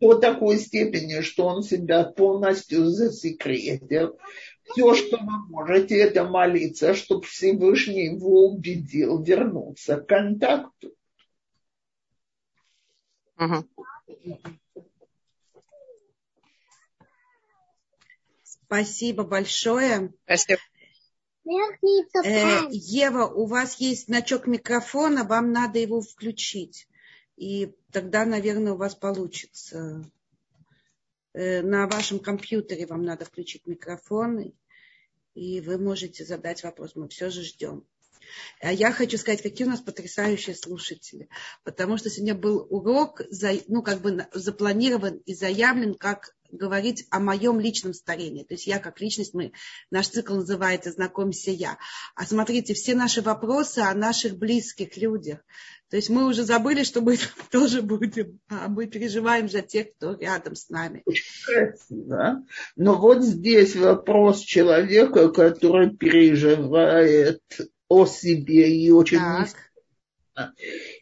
A: до такой степени, что он себя полностью засекретил, все, что вы можете, это молиться, чтобы Всевышний его убедил вернуться к контакту.
B: Угу. Спасибо большое.
D: Спасибо.
B: Э, Ева, у вас есть значок микрофона, вам надо его включить. И тогда, наверное, у вас получится. Э, на вашем компьютере вам надо включить микрофон, и вы можете задать вопрос. Мы все же ждем. А я хочу сказать, какие у нас потрясающие слушатели. Потому что сегодня был урок, ну, как бы запланирован и заявлен как говорить о моем личном старении. То есть я как личность, мы, наш цикл называется «Знакомься я». А смотрите, все наши вопросы о наших близких людях. То есть мы уже забыли, что мы тоже будем, а мы переживаем за тех, кто рядом с нами.
A: Красиво. Но вот здесь вопрос человека, который переживает о себе и очень так.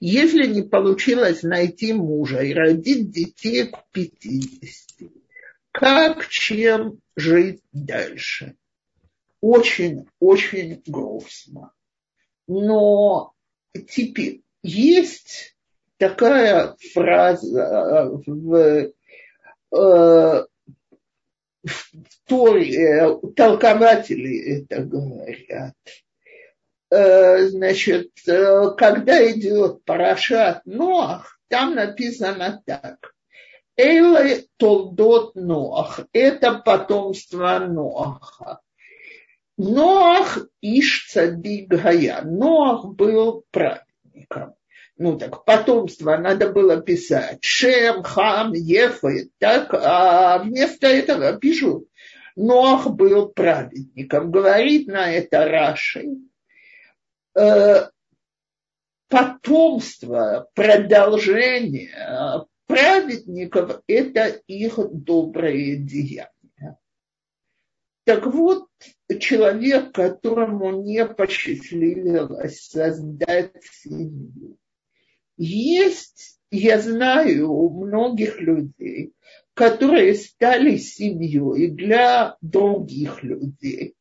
A: Если не получилось найти мужа и родить детей к 50, как чем жить дальше? Очень-очень грустно. Но теперь есть такая фраза э, в, э, в Торе, толкователи это говорят. Э, значит, когда идет Парашат Ноах, там написано так. Элы Толдот Ноах. Это потомство Ноаха. Ноах Иш Цадик Гая. Ноах был праведником. Ну так, потомство надо было писать. Шем, Хам, Ефы. Так, а вместо этого пишут. Ноах был праведником. Говорит на это Раши. Э, потомство, продолжение праведников – это их добрые деяния. Так вот, человек, которому не посчастливилось создать семью, есть, я знаю, у многих людей, которые стали семьей для других людей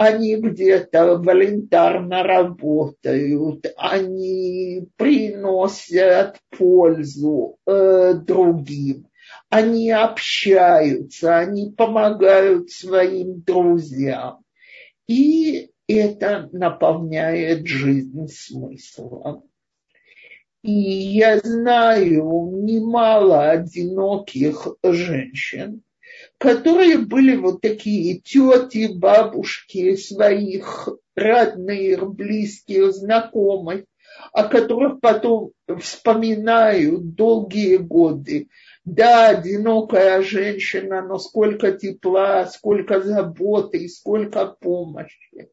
A: они где-то волонтарно работают, они приносят пользу э, другим, они общаются, они помогают своим друзьям. И это наполняет жизнь смыслом. И я знаю немало одиноких женщин, которые были вот такие тети, бабушки своих родных, близких, знакомых, о которых потом вспоминают долгие годы. Да, одинокая женщина, но сколько тепла, сколько заботы и сколько помощи.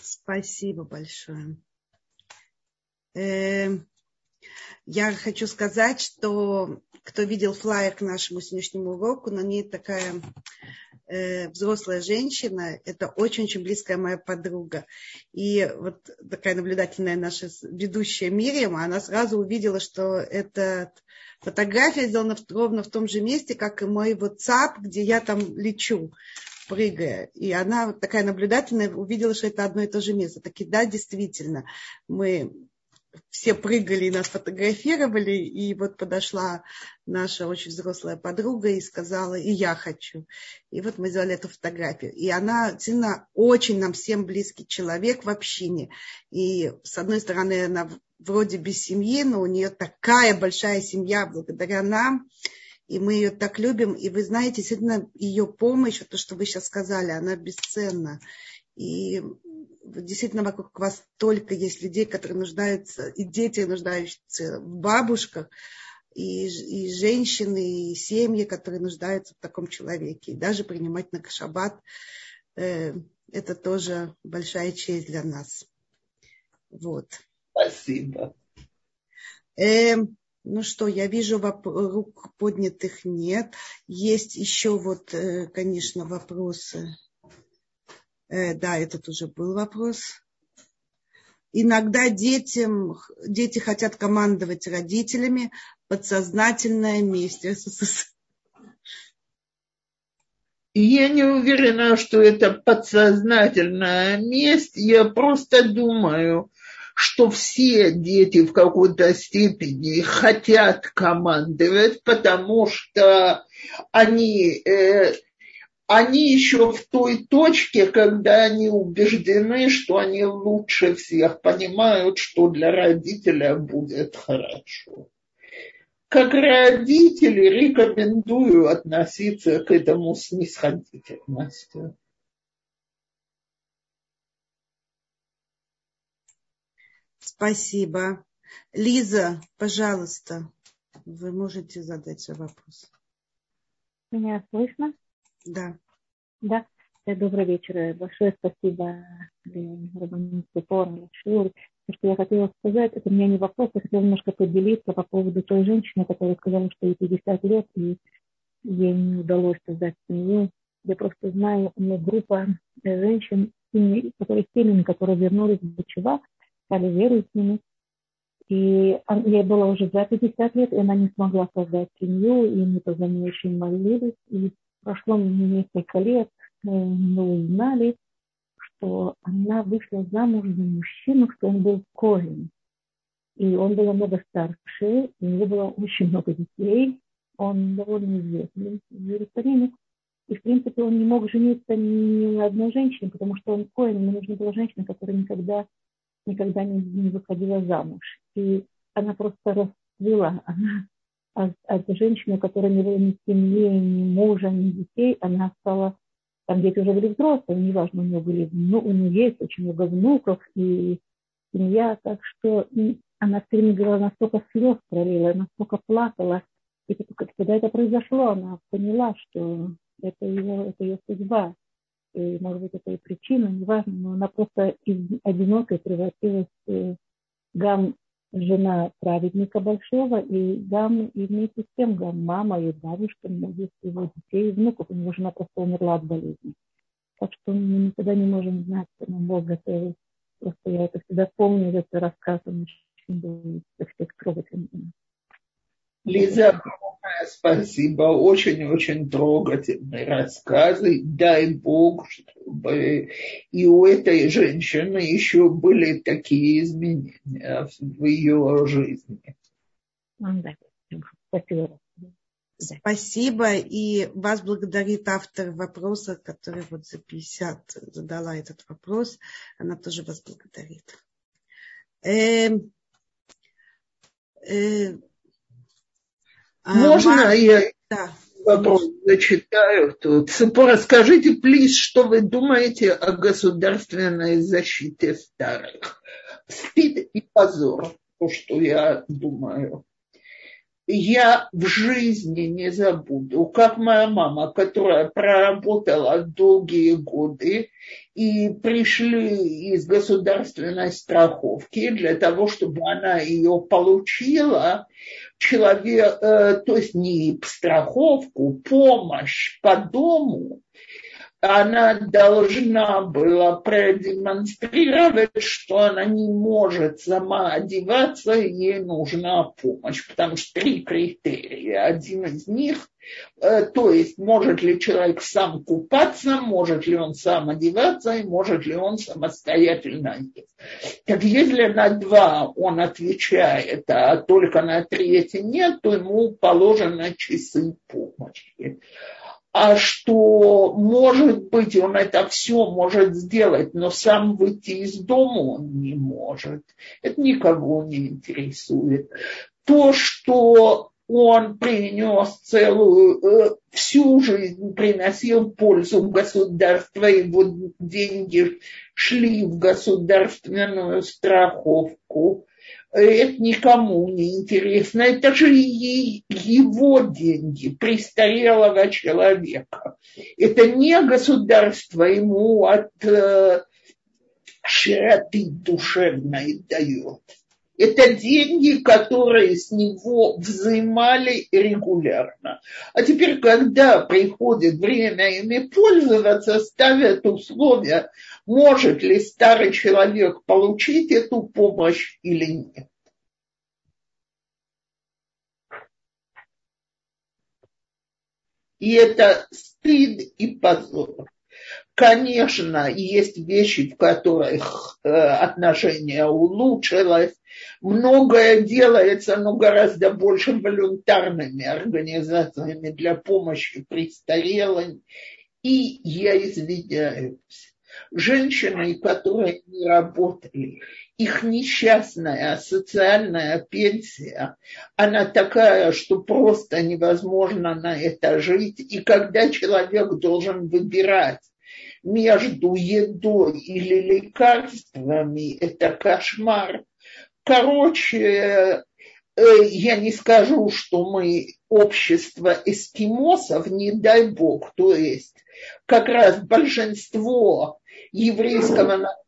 B: Спасибо большое. Эм, я хочу сказать, что кто видел флайер к нашему сегодняшнему уроку, на ней такая э, взрослая женщина, это очень-очень близкая моя подруга. И вот такая наблюдательная наша ведущая Мириам, она сразу увидела, что эта фотография сделана ровно в том же месте, как и мой WhatsApp, где я там лечу прыгая. И она такая наблюдательная увидела, что это одно и то же место. Так и да, действительно, мы все прыгали и нас фотографировали, и вот подошла наша очень взрослая подруга и сказала, и я хочу. И вот мы сделали эту фотографию. И она сильно очень нам всем близкий человек в общине. И с одной стороны, она вроде без семьи, но у нее такая большая семья благодаря нам. И мы ее так любим. И вы знаете, действительно, ее помощь, то, что вы сейчас сказали, она бесценна. И действительно вокруг вас только есть людей, которые нуждаются, и дети нуждающиеся в бабушках, и, и женщины, и семьи, которые нуждаются в таком человеке. И даже принимать на шаббат э, это тоже большая честь для нас. Вот.
A: Спасибо.
B: Э, ну что, я вижу, рук поднятых нет. Есть еще вот, э, конечно, вопросы. Э, да, этот уже был вопрос. Иногда детям, дети хотят командовать родителями, подсознательная месть.
A: Я не уверена, что это подсознательная месть. Я просто думаю, что все дети в какой-то степени хотят командовать, потому что они э, они еще в той точке, когда они убеждены, что они лучше всех понимают, что для родителя будет хорошо. Как родители рекомендую относиться к этому снисходительностью.
B: Спасибо. Лиза, пожалуйста, вы можете задать свой вопрос.
F: Меня слышно?
B: Да.
F: Да. Э, добрый вечер. Э, большое спасибо Рабанице Порно, Шур. Что я хотела сказать, это у меня не вопрос, я хотела немножко поделиться по поводу той женщины, которая сказала, что ей 50 лет, и ей не удалось создать семью. Я просто знаю, у меня группа э, женщин, которые семьями, которые вернулись в Бучева, стали верующими, и ей было уже за 50 лет, и она не смогла создать семью, и мы нее очень молились. И прошло несколько лет, мы узнали, что она вышла замуж за мужчину, что он был корень. И он был намного старше, у него было очень много детей, он довольно известный в Иерусалиме. И, в принципе, он не мог жениться ни на одной женщине, потому что он коин, ему нужна была женщина, которая никогда, никогда не, не выходила замуж. И она просто расцвела, она от, от женщины, которая не было ни семьи, ни мужа, ни детей, она стала, там дети уже были взрослые, неважно, у нее были, ну, у нее есть очень много внуков и семья, так что она все время говорила, настолько слез пролила, настолько плакала. И когда это произошло, она поняла, что это ее, это ее судьба. И, может быть, это и причина, неважно, но она просто из одинокой превратилась в гам жена праведника большого, и Гам, и вместе с тем Гам, мама и бабушка, многих его детей и внуков. У него жена просто умерла от болезни. Так что мы никогда не можем знать, что нам Бог готовил. Просто я это всегда помню, этот рассказ, он очень был всех трогательным.
A: Лиза, спасибо. Очень-очень трогательные рассказы. Дай Бог, чтобы и у этой женщины еще были такие изменения в ее жизни.
F: Спасибо.
B: Спасибо. И вас благодарит автор вопроса, который вот за 50 задала этот вопрос. Она тоже вас благодарит. Э,
A: э, Можно я да. вопрос зачитаю тут? Расскажите, плиз, что вы думаете о государственной защите старых? Стыд и позор, то, что я думаю я в жизни не забуду, как моя мама, которая проработала долгие годы, и пришли из государственной страховки для того, чтобы она ее получила, человек, э, то есть не страховку, помощь по дому, она должна была продемонстрировать, что она не может сама одеваться, ей нужна помощь, потому что три критерия. Один из них, э, то есть может ли человек сам купаться, может ли он сам одеваться и может ли он самостоятельно есть. Так если на два он отвечает, а только на третий нет, то ему положено часы помощи что, может быть, он это все может сделать, но сам выйти из дома он не может. Это никого не интересует. То, что он принес целую, э, всю жизнь приносил пользу государства, его деньги шли в государственную страховку это никому не интересно. Это же его деньги престарелого человека. Это не государство ему от э, широты душевной дает. Это деньги, которые с него взимали регулярно. А теперь, когда приходит время ими пользоваться, ставят условия, может ли старый человек получить эту помощь или нет. И это стыд и позор. Конечно, есть вещи, в которых э, отношения улучшилось. Многое делается, но гораздо больше волюнтарными организациями для помощи престарелым. И я извиняюсь. Женщины, которые не работали, их несчастная социальная пенсия, она такая, что просто невозможно на это жить. И когда человек должен выбирать между едой или лекарствами, это кошмар. Короче, э, я не скажу, что мы общество эскимосов, не дай бог, то есть как раз большинство еврейского народа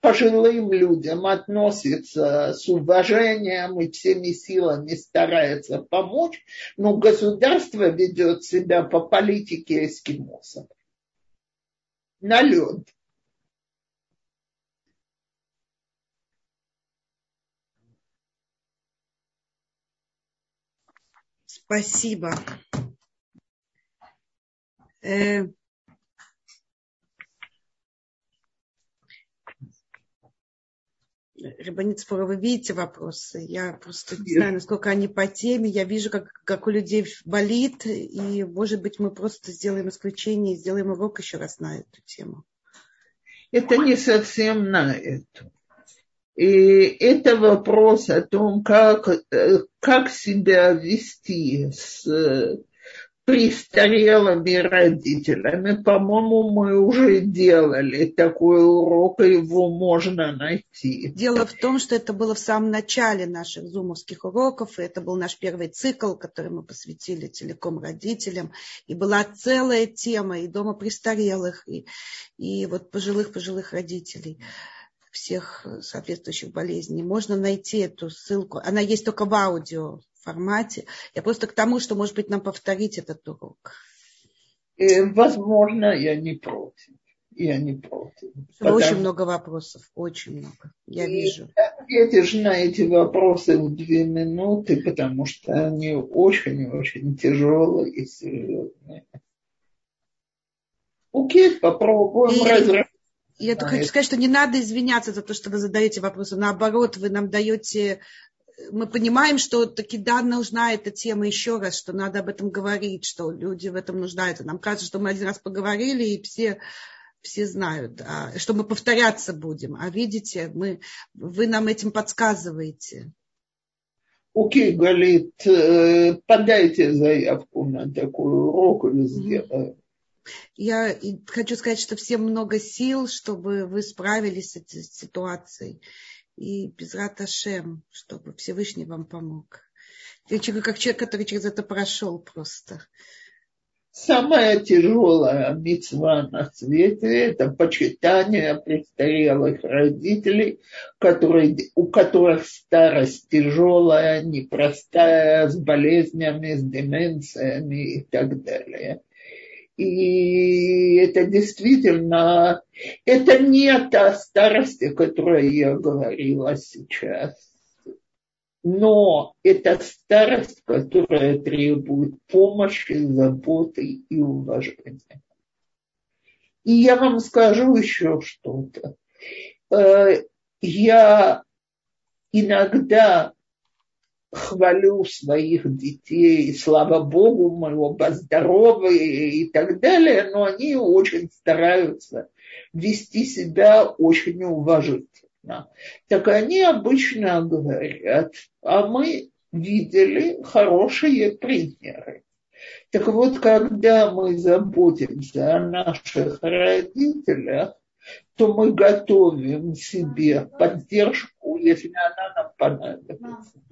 A: пожилым людям относится с уважением и всеми силами старается помочь, но государство ведет себя по политике эскимосов. На
B: Спасибо. Э, вы видите вопросы? Я просто не знаю, насколько они по теме. Я вижу, как, как у людей болит, и, может быть, мы просто сделаем исключение и сделаем урок еще раз на эту тему.
A: Это не совсем на эту. И это вопрос о том, как, э, как себя вести с престарелыми родителями. По-моему, мы уже делали такой урок, и его можно найти.
B: Дело в том, что это было в самом начале наших зумовских уроков, и это был наш первый цикл, который мы посвятили целиком родителям. И была целая тема и дома престарелых, и, и вот пожилых-пожилых родителей всех соответствующих болезней. Можно найти эту ссылку. Она есть только в аудио формате. Я просто к тому, что, может быть, нам повторить этот урок.
A: И, э, возможно, я не против. Я не против.
B: Потому... Очень много вопросов, очень много. Я и вижу.
A: Ответишь на эти вопросы в две минуты, потому что они очень-очень тяжелые и серьезные. Окей, попробуем и... разработать.
B: Я только хочу сказать, что не надо извиняться за то, что вы задаете вопросы. Наоборот, вы нам даете мы понимаем, что таки да, нужна эта тема еще раз, что надо об этом говорить, что люди в этом нуждаются. Нам кажется, что мы один раз поговорили, и все, все знают, а, что мы повторяться будем. А видите, мы, вы нам этим подсказываете.
A: Окей, Галит, э, подайте заявку на такой урок и сделаем.
B: Я хочу сказать, что всем много сил, чтобы вы справились с этой ситуацией и без Раташем, чтобы Всевышний вам помог. Ты как человек, который через это прошел просто.
A: Самая тяжелая мецва на свете – это почитание престарелых родителей, которые, у которых старость тяжелая, непростая, с болезнями, с деменциями и так далее. И это действительно, это не та старость, о которой я говорила сейчас. Но это старость, которая требует помощи, заботы и уважения. И я вам скажу еще что-то. Э, я иногда хвалю своих детей, слава Богу, мы оба здоровые и так далее, но они очень стараются вести себя очень уважительно. Так они обычно говорят, а мы видели хорошие примеры. Так вот, когда мы заботимся о наших родителях, то мы готовим себе поддержку, если она нам понадобится.